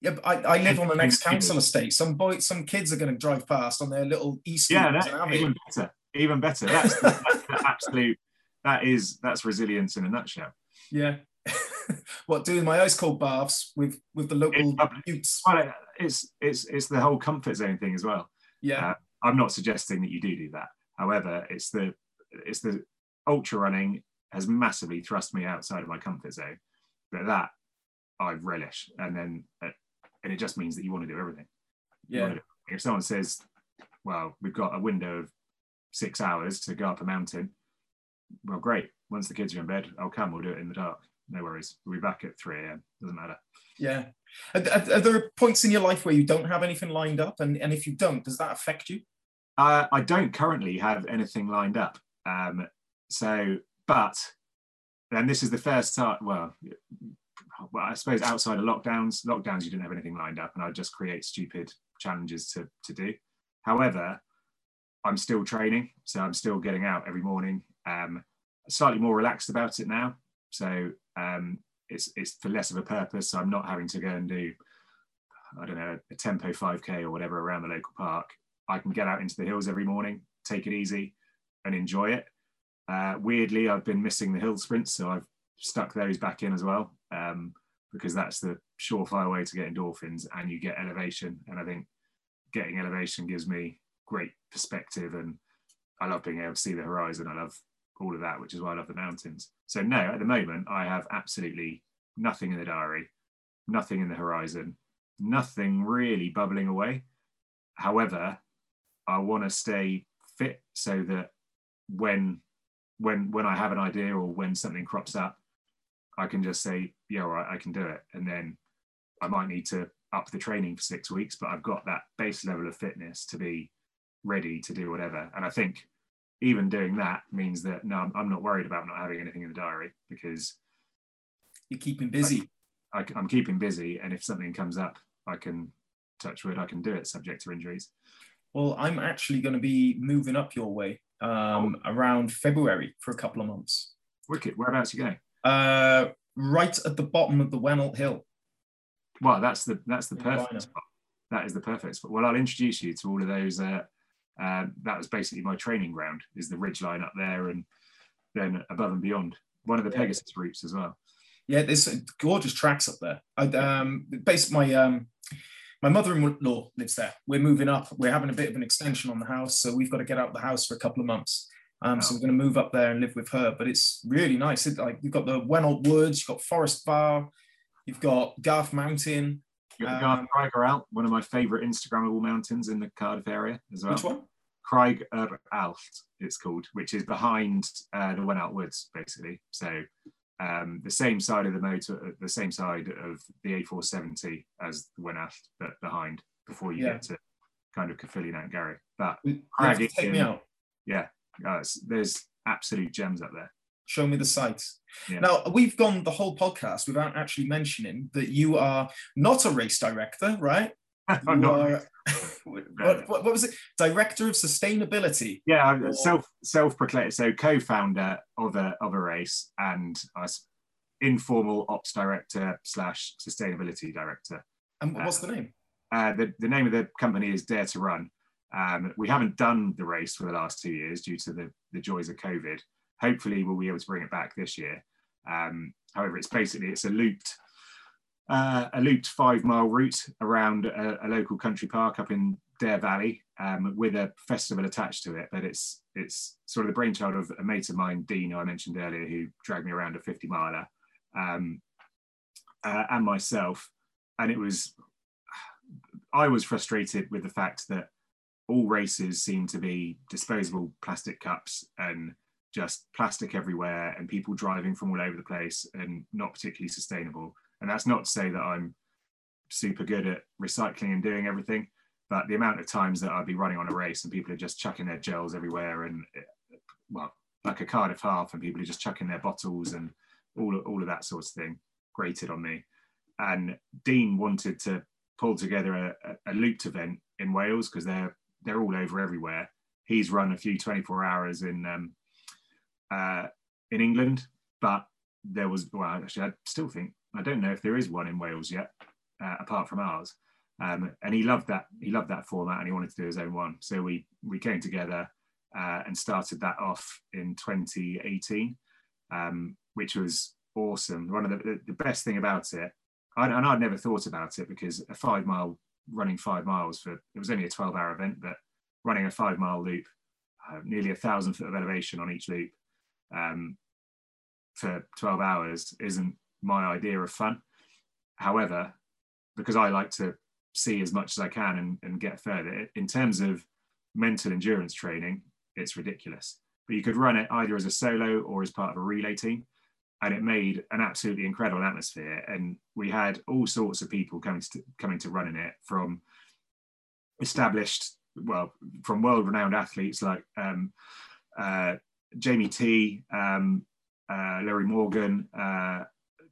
Yeah, but I, I live on an ex-council estate. Some boy, some kids are going to drive past on their little e yeah, that, and have it. even better. Even better. That's, that's the absolute. That is that's resilience in a nutshell. Yeah. what doing my ice cold baths with with the local It's. Well, it's it's it's the whole comfort zone thing as well. Yeah. Uh, I'm not suggesting that you do do that. However, it's the it's the ultra running has massively thrust me outside of my comfort zone. But that I relish, and then uh, and it just means that you want to do everything. Yeah. do- If someone says, "Well, we've got a window of six hours to go up a mountain," well, great. Once the kids are in bed, I'll come. We'll do it in the dark. No worries. We'll be back at 3 a.m. Doesn't matter. Yeah. Are, are- are there points in your life where you don't have anything lined up? And, and if you don't, does that affect you? Uh, I don't currently have anything lined up. Um, so, but, and this is the first time, well, well, I suppose outside of lockdowns, lockdowns, you didn't have anything lined up and I'd just create stupid challenges to, to do. However, I'm still training. So I'm still getting out every morning. Um, slightly more relaxed about it now. So um, it's, it's for less of a purpose. So I'm not having to go and do, I don't know, a tempo 5K or whatever around the local park. I can get out into the hills every morning, take it easy, and enjoy it. Uh, weirdly, I've been missing the hill sprints, so I've stuck those back in as well um, because that's the surefire way to get endorphins, and you get elevation. And I think getting elevation gives me great perspective, and I love being able to see the horizon. I love all of that, which is why I love the mountains. So no, at the moment, I have absolutely nothing in the diary. nothing in the horizon, nothing really bubbling away. However, I want to stay fit so that when when when I have an idea or when something crops up, I can just say, yeah, all right, I can do it. And then I might need to up the training for six weeks, but I've got that base level of fitness to be ready to do whatever. And I think even doing that means that no, I'm, I'm not worried about not having anything in the diary because you're keeping busy. I, am keeping busy, and if something comes up, I can touch wood. I can do it, subject to injuries. Well, I'm actually going to be moving up your way um, oh. around February for a couple of months. Wicked. Whereabouts are you going? Uh, right at the bottom of the Wenallt Hill. Well, that's the that's the perfect spot. That is the perfect spot. Well, I'll introduce you to all of those. Uh, uh, that was basically my training ground. Is the ridge line up there, and then above and beyond. One of the yeah. Pegasus routes as well. Yeah, there's gorgeous tracks up there. I, um, based my um, my mother-in-law lives there. We're moving up. We're having a bit of an extension on the house, so we've got to get out of the house for a couple of months. Um, So we're going to move up there and live with her. But it's really nice. It, like you've got the Wenallt Woods, you've got Fforest Fawr, you've got Garth Mountain. You've got um, Craig yr Allt, one of my favourite Instagrammable mountains in the Cardiff area as well. Which one? Craig Allt, it's called, which is behind uh, the Wenallt Woods, basically. So um, the same side of the motor, the same side of the A470 as the Wenallt, but behind before you yeah. get to kind of Caerphilly and Gary. But Craig, take me out. Yeah, uh, there's absolute gems up there. Show me the sites. Yeah. Now we've gone the whole podcast without actually mentioning that you are not a race director, right? You are, what, what, was it? Director of sustainability. Yeah, or... self self proclaimed. So co-founder of a of a race and informal ops director slash sustainability director. And what's uh, the name? Uh, the the name of the company is Dare2Run. Um, we haven't done the race for the last two years due to the the joys of COVID. Hopefully, we'll be able to bring it back this year. Um, however, it's basically it's a looped uh, a looped five mile route around a, a, local country park up in Dare Valley um, with a festival attached to it. But it's it's sort of the brainchild of a mate of mine, Dean, who I mentioned earlier, who dragged me around a 50 miler, um, uh, and myself. And it was, I was frustrated with the fact that all races seem to be disposable plastic cups and just plastic everywhere and people driving from all over the place and not particularly sustainable and that's not to say that I'm super good at recycling and doing everything, but the amount of times that I'd be running on a race and people are just chucking their gels everywhere and well, like a Cardiff half and people are just chucking their bottles and all all of that sort of thing grated on me. And Dean wanted to pull together a, a looped event in Wales because they're they're all over everywhere. He's run a few 24 hours in um, uh, in England, but there was well actually I still think I don't know if there is one in Wales yet, uh, apart from ours. Um, and he loved that. He loved that format, and he wanted to do his own one. So we we came together uh, and started that off in 2018, um, which was awesome. One of the, the best thing about it, I, and I'd never thought about it because a five mile running five miles for it was only a 12 hour event, but running a five mile loop, uh, nearly a thousand foot of elevation on each loop um, for 12 hours isn't my idea of fun. However, because I like to see as much as I can and, and get further, in terms of mental endurance training, it's ridiculous. But you could run it either as a solo or as part of a relay team. And it made an absolutely incredible atmosphere. And we had all sorts of people coming to coming to running it from established, well, from world-renowned athletes like um, uh, Jamie T, um, uh, Larry Morgan, uh,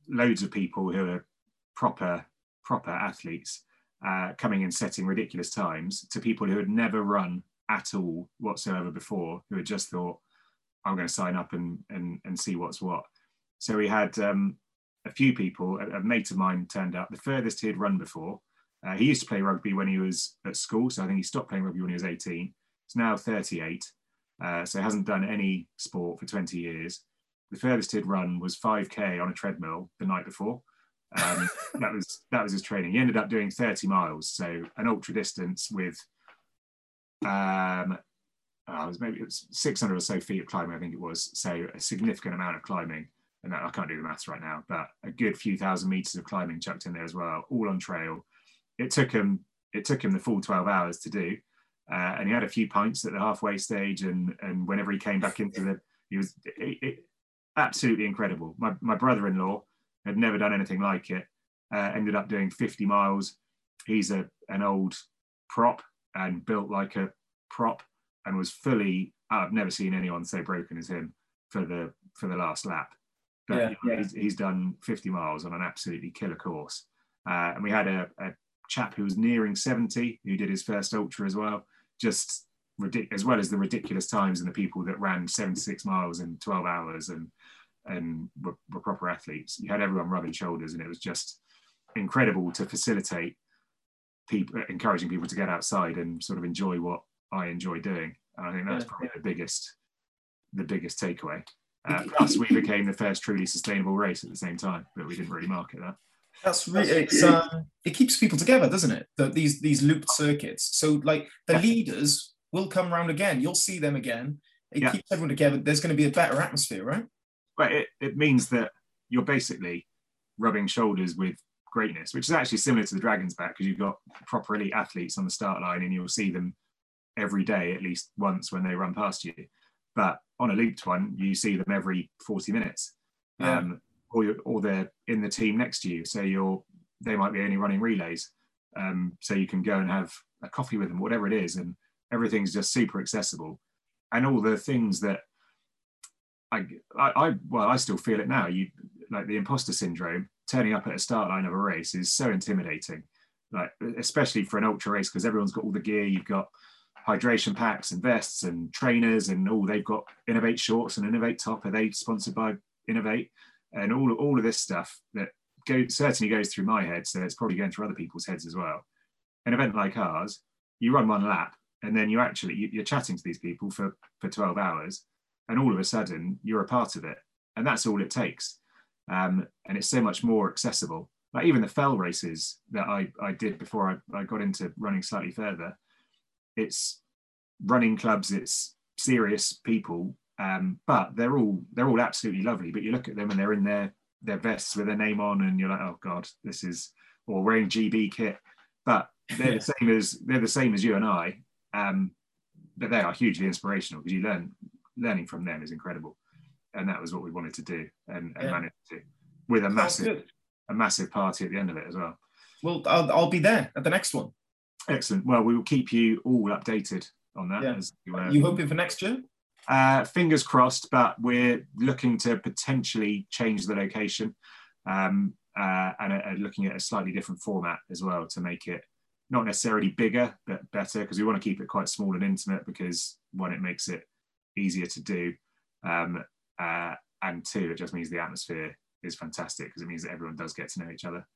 loads of people who are proper proper athletes uh, coming and setting ridiculous times to people who had never run at all whatsoever before, who had just thought, I'm going to sign up and and, and see what's what. So we had um, a few people. A, a, mate of mine turned up. The furthest he had run before. Uh, he used to play rugby when he was at school, so I think he stopped playing rugby when he was 18. He's now 38, uh, so hasn't done any sport for 20 years the furthest he'd run was 5k on a treadmill the night before. Um, that was that was his training. He ended up doing 30 miles, so an ultra distance with um, oh, it was maybe it was 600 or so feet of climbing, I think it was. So a significant amount of climbing. and I can't do the maths right now, but a good few thousand meters of climbing chucked in there as well, all on trail. It took him it took him the full 12 hours to do. Uh, and he had a few pints at the halfway stage and and whenever he came back into the he was it, it, absolutely incredible. My, my brother-in-law had never done anything like it uh, ended up doing 50 miles. He's a an old prop and built like a prop and was fully i've never seen anyone so broken as him for the for the last lap. But yeah, yeah. He's, he's, done 50 miles on an absolutely killer course. Uh, and we had a, a chap who was nearing 70 who did his first ultra as well just ridiculous as well as the ridiculous times and the people that ran 76 miles in 12 hours and and were, were proper athletes. You had everyone rubbing shoulders and it was just incredible to facilitate people encouraging people to get outside and sort of enjoy what i enjoy doing. And i think that's probably the biggest the biggest takeaway. Uh, plus we became the first truly sustainable race at the same time but we didn't really market that that's really it's um, it keeps people together, doesn't it? The, these these looped circuits. So like the leaders will come around again. You'll see them again. It yeah. keeps everyone together. There's going to be a better atmosphere, right? Right. It, it means that you're basically rubbing shoulders with greatness, which is actually similar to the Dragon's Back because you've got proper elite athletes on the start line and you'll see them every day at least once when they run past you. But on a looped one, you see them every 40 minutes. Yeah. Um, or you're, or they're in the team next to you. So you're they might be only running relays. Um, so you can go and have a coffee with them, whatever it is, and everything's just super accessible. And all the things that I, I, I well, I still feel it now. You like the imposter syndrome. Turning up at a start line of a race is so intimidating. Like especially for an ultra race because everyone's got all the gear. You've got hydration packs and vests and trainers and all. They've got Inov-8 shorts and Inov-8 top. Are they sponsored by Inov-8? And all, all of this stuff that go, certainly goes through my head, so it's probably going through other people's heads as well. An event like ours, you run one lap, and then you actually you're chatting to these people for for 12 hours, and all of a sudden you're a part of it, and that's all it takes. Um, and it's so much more accessible. Like even the fell races that I, I did before I, I got into running slightly further, it's running clubs, it's serious people um, but they're all they're all absolutely lovely. But you look at them and they're in their their vests with their name on, and you're like, oh god, this is or wearing GB kit. But they're the same as they're the same as you and I. Um, but they are hugely inspirational because you learn learning from them is incredible, and that was what we wanted to do and, and yeah. managed to with a massive a massive party at the end of it as well. Well, I'll, I'll be there at the next one. Excellent. Well, we will keep you all updated on that. Yeah. You, uh, you hoping for next year? Uh, fingers crossed, but we're looking to potentially change the location um, uh, and uh, looking at a slightly different format as well to make it not necessarily bigger, but better because we want to keep it quite small and intimate because one, it makes it easier to do. Um, uh, and two, it just means the atmosphere is fantastic because it means that everyone does get to know each other.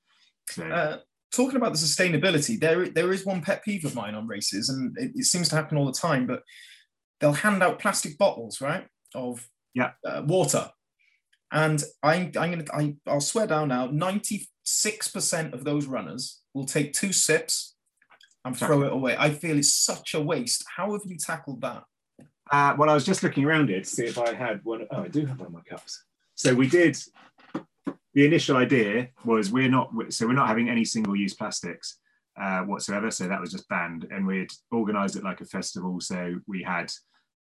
So, uh, talking about the sustainability, there there is one pet peeve of mine on races, and it, it, seems to happen all the time. But they'll hand out plastic bottles, right, of yeah uh, water, and I'm I'm gonna I, I'll swear down now, ninety six percent of those runners will take two sips and throw it away. I feel it's such a waste. How have you tackled that? Uh, well, I was just looking around it to see if I had one. Oh, I do have one of my cups. So we did. The initial idea was we're not so we're not having any single use plastics uh, whatsoever. So that was just banned, and we'd organised it like a festival. So we had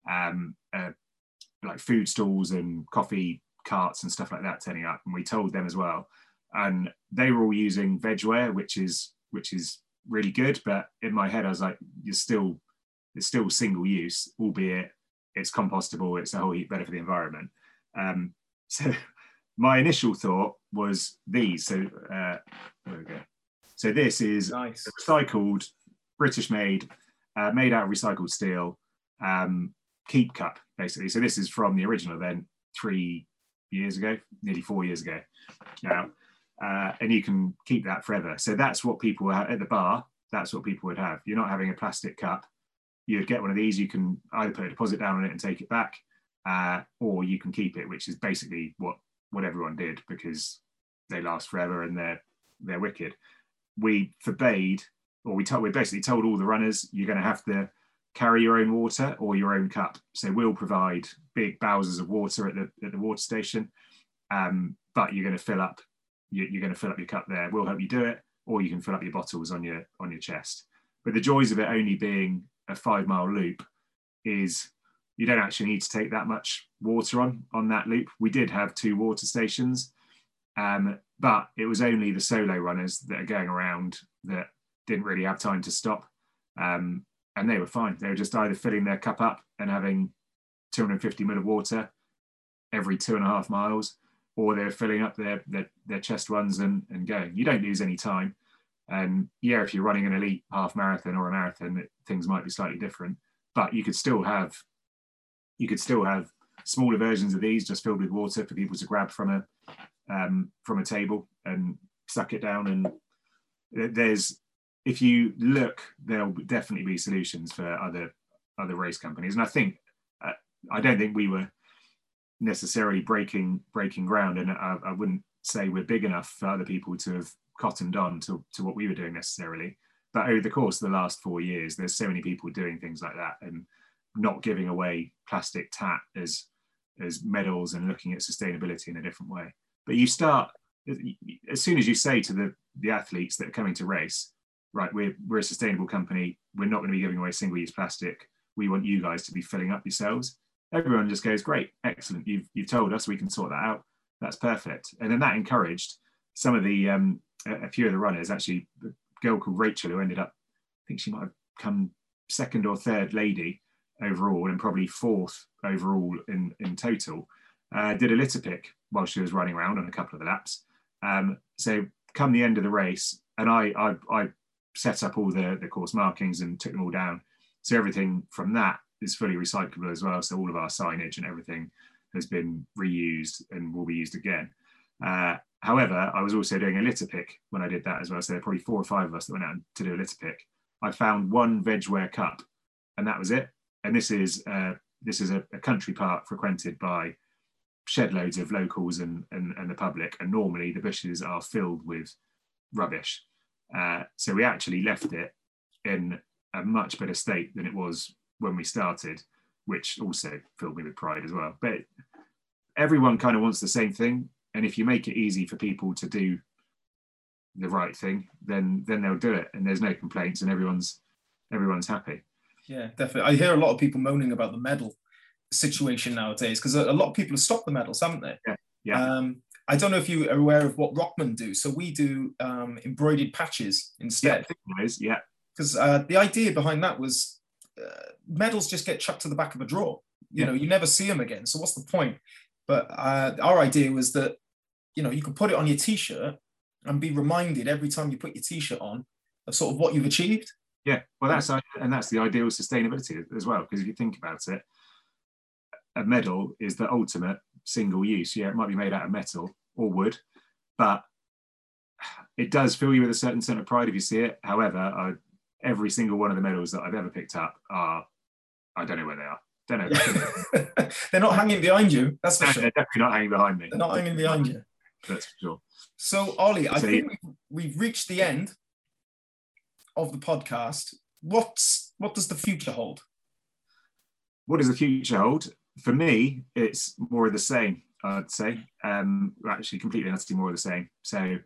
um, uh, like food stalls and coffee carts and stuff like that turning up, and we told them as well. And they were all using vegware, which is which is really good. But in my head, I was like, you're still it's still single use, albeit it's compostable. It's a whole heap better for the environment. Um, so my initial thought was these. So uh, there we go. So this is nice. recycled, British made, uh, made out of recycled steel. Um, keep cup basically. So this is from the original event three years ago, nearly four years ago now, uh, and you can keep that forever. So that's what people at the bar. That's what people would have. You're not having a plastic cup. You'd get one of these. You can either put a deposit down on it and take it back, uh, or you can keep it, which is basically what what everyone did because they last forever and they're they're wicked. We forbade, or we told we basically told all the runners you're going to have to carry your own water or your own cup. So we'll provide big bowsers of water at the, at the water station. um, but you're going to fill up you're going to fill up your cup there. We'll help you do it, or you can fill up your bottles on your on your chest. But the joys of it only being a five mile loop is you don't actually need to take that much water on on that loop. We did have two water stations, um, but it was only the solo runners that are going around that didn't really have time to stop, um, and they were fine. They were just either filling their cup up and having 250 ml of water every two and a half miles, or they're filling up their their, their chest runs and, and going. You don't lose any time. And yeah, if you're running an elite half marathon or a marathon, it, things might be slightly different. But you could still have you could still have smaller versions of these just filled with water for people to grab from a um, from a table and suck it down. And there's if you look, there'll definitely be solutions for other other race companies. And I think uh, I don't think we were necessarily breaking breaking ground, and I, I wouldn't say we're big enough for other people to have cottoned on to, to what we were doing necessarily. But over the course of the last four years, there's so many people doing things like that and not giving away plastic tat as as medals and looking at sustainability in a different way. But you start as soon as you say to the the athletes that are coming to race, right, we're we're a sustainable company. We're not going to be giving away single use plastic. We want you guys to be filling up yourselves everyone just goes, great, excellent. You've, you've told us we can sort that out. That's perfect. And then that encouraged some of the, um, a, few of the runners, actually, a girl called Rachel, who ended up, I think she might have come second or third lady overall and probably fourth overall in, in total, uh, did a litter pick while she was running around on a couple of the laps. Um, so come the end of the race, and I, I, I set up all the, the course markings and took them all down. So everything from that is fully recyclable as well. So all of our signage and everything has been reused and will be used again. Uh, however, I was also doing a litter pick when I did that as well. So there are probably four or five of us that went out to do a litter pick. I found one vegware cup, and that was it. And this is uh, this is a, a, country park frequented by shed loads of locals and, and, and the public. And normally the bushes are filled with rubbish. Uh, so we actually left it in a much better state than it was when we started, which also filled me with pride as well. But everyone kind of wants the same thing, and if you make it easy for people to do the right thing, then then they'll do it, and there's no complaints, and everyone's everyone's happy. Yeah, definitely. I hear a lot of people moaning about the medal situation nowadays because a, lot of people have stopped the medals, haven't they? Yeah. Yeah. Um, I don't know if you are aware of what Rokman do. So we do um, embroidered patches instead. Yeah, yeah. Because uh, the idea behind that was uh, medals just get chucked to the back of a drawer. You yeah. know, you never see them again. So what's the point? But uh, our idea was that, you know, you could put it on your t-shirt and be reminded every time you put your t-shirt on of sort of what you've achieved. Yeah, well, that's and that's the ideal of sustainability as well. Because if you think about it, a medal is the ultimate single use. Yeah, it might be made out of metal or wood, but it does fill you with a certain sense of pride if you see it. However, I every single one of the medals that I've ever picked up are, I don't know where they are. Don't know. They're not hanging behind you. That's for sure. They're definitely not hanging behind me. They're not hanging behind you. That's for sure. So, Oli, I so, think we've, we've reached the end of the podcast. What's what does the future hold? What does the future hold? For me, it's more of the same. I'd say, um, actually, completely honestly, more of the same. So,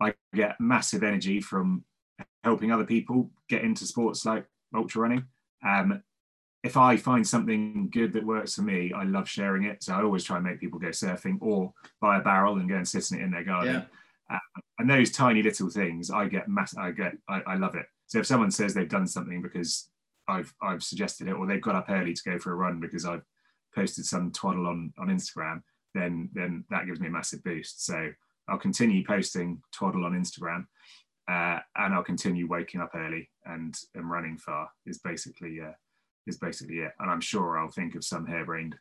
I get massive energy from helping other people get into sports like ultra running. Um, if I find something good that works for me, I love sharing it. So I always try and make people go surfing or buy a barrel and go and sit in it in their garden. Yeah. Uh, and those tiny little things, I get mass. I get. I, I love it. So if someone says they've done something because I've I've suggested it, or they've got up early to go for a run because I've posted some twaddle on on Instagram, then then that gives me a massive boost. So I'll continue posting twaddle on Instagram, uh, and I'll continue waking up early and, and running far is basically uh, is basically it. And I'm sure I'll think of some harebrained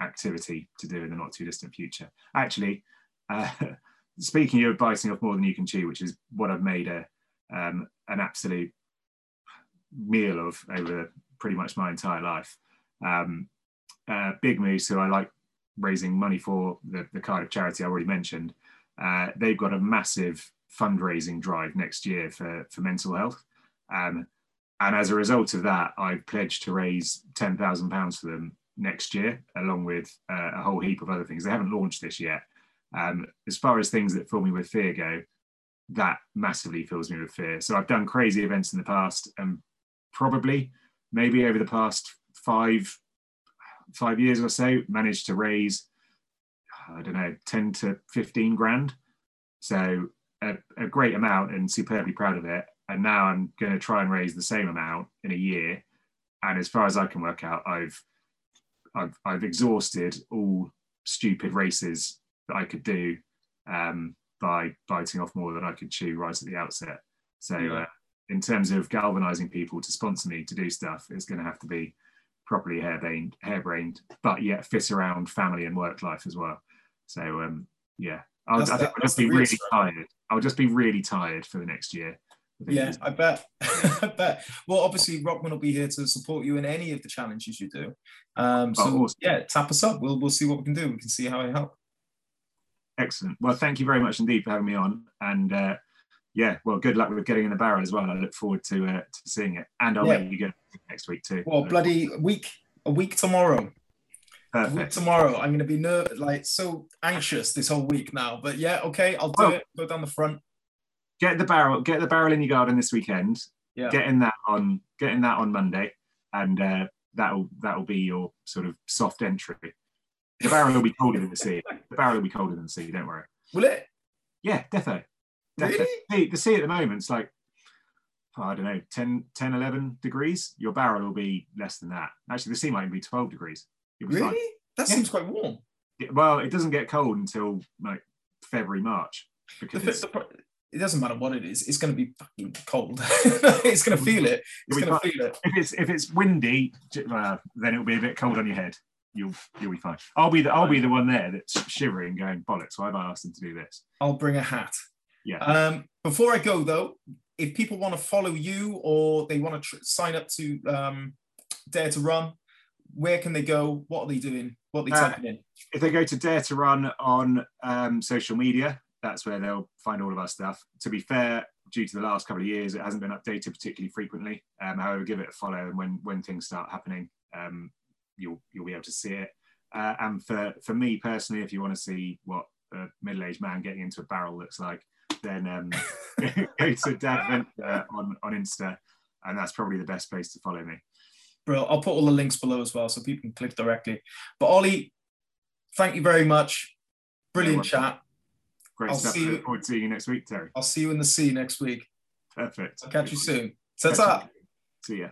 activity to do in the not too distant future. Actually, uh, speaking of biting off more than you can chew, which is what I've made a um, an absolute meal of over pretty much my entire life. Um, uh, Big Moose, who I like raising money for, the, the Cardiff charity I already mentioned, uh, they've got a massive fundraising drive next year for, for mental health. Um, and as a result of that, I've pledged to raise £10,000 for them next year, along with uh, a whole heap of other things. They haven't launched this yet, Um, as far as things that fill me with fear go, that massively fills me with fear. So I've done crazy events in the past, and probably maybe over the past five five years or so managed to raise I don't know 10 to 15 grand. So a, a great amount and superbly proud of it. And now I'm going to try and raise the same amount in a year. And as far as I can work out, I've I've, I've exhausted all stupid races that I could do um, by biting off more than I could chew right at the outset. So, yeah. uh, in terms of galvanizing people to sponsor me to do stuff, it's going to have to be properly harebrained, harebrained, but yet fit around family and work life as well. So, um, yeah, I'll, I think I'll just be really tired. I'll just be really tired for the next year. I yeah, I bet. I bet. Well, obviously, Rokman will be here to support you in any of the challenges you do. Um, so, oh, awesome. yeah, tap us up. We'll we'll see what we can do. We can see how I help. Excellent. Well, thank you very much indeed for having me on. And uh, yeah, well, good luck with getting in the barrel as well. I look forward to uh, to seeing it, and I'll yeah. let you go next week too. Well, bloody week, a week tomorrow. Perfect. Week tomorrow, I'm going to be ner- like so anxious this whole week now. But yeah, okay, I'll do it. Go down the front. Get the barrel. Get the barrel in your garden this weekend. Yeah. Getting that on. Getting that on Monday, and uh, that'll that'll be your sort of soft entry. The barrel will be colder than the sea. The barrel will be colder than the sea. Don't worry. Will it? Yeah, definitely. Really? The, the sea at the moment is like, oh, I don't know, 10, 10, 11 degrees. Your barrel will be less than that. Actually, the sea might be 12 degrees. Really? Fine. That yeah. seems quite warm. well, it doesn't get cold until like February, March. Because the, the, it doesn't matter what it is. It's going to be fucking cold. it's going to feel it. It's going to feel it. If it's if it's windy, uh, then it'll be a bit cold on your head. You'll you'll be fine. I'll be the I'll be the one there that's shivering, going bollocks. Why have I asked them to do this? I'll bring a hat. Yeah. Um, before I go though, if people want to follow you or they want to tr- sign up to um, Dare2Run, where can they go? What are they doing? What are they uh, in? If they go to Dare2Run on um, social media, that's where they'll find all of our stuff. To be fair, due to the last couple of years, it hasn't been updated particularly frequently. Um, however, give it a follow, and when when things start happening, um, you'll you'll be able to see it. Uh, and for for me personally, if you want to see what a middle-aged man getting into a barrel looks like, then um, go to Dad Venture on, on Insta, and that's probably the best place to follow me. Bro, I'll put all the links below as well so people can click directly. But Oli, thank you very much. Brilliant chat. Great I'll stuff. See you, Look forward to seeing you next week, Terry. I'll see you in the sea next week. Perfect. I'll catch you soon. Ta-ta. See ya.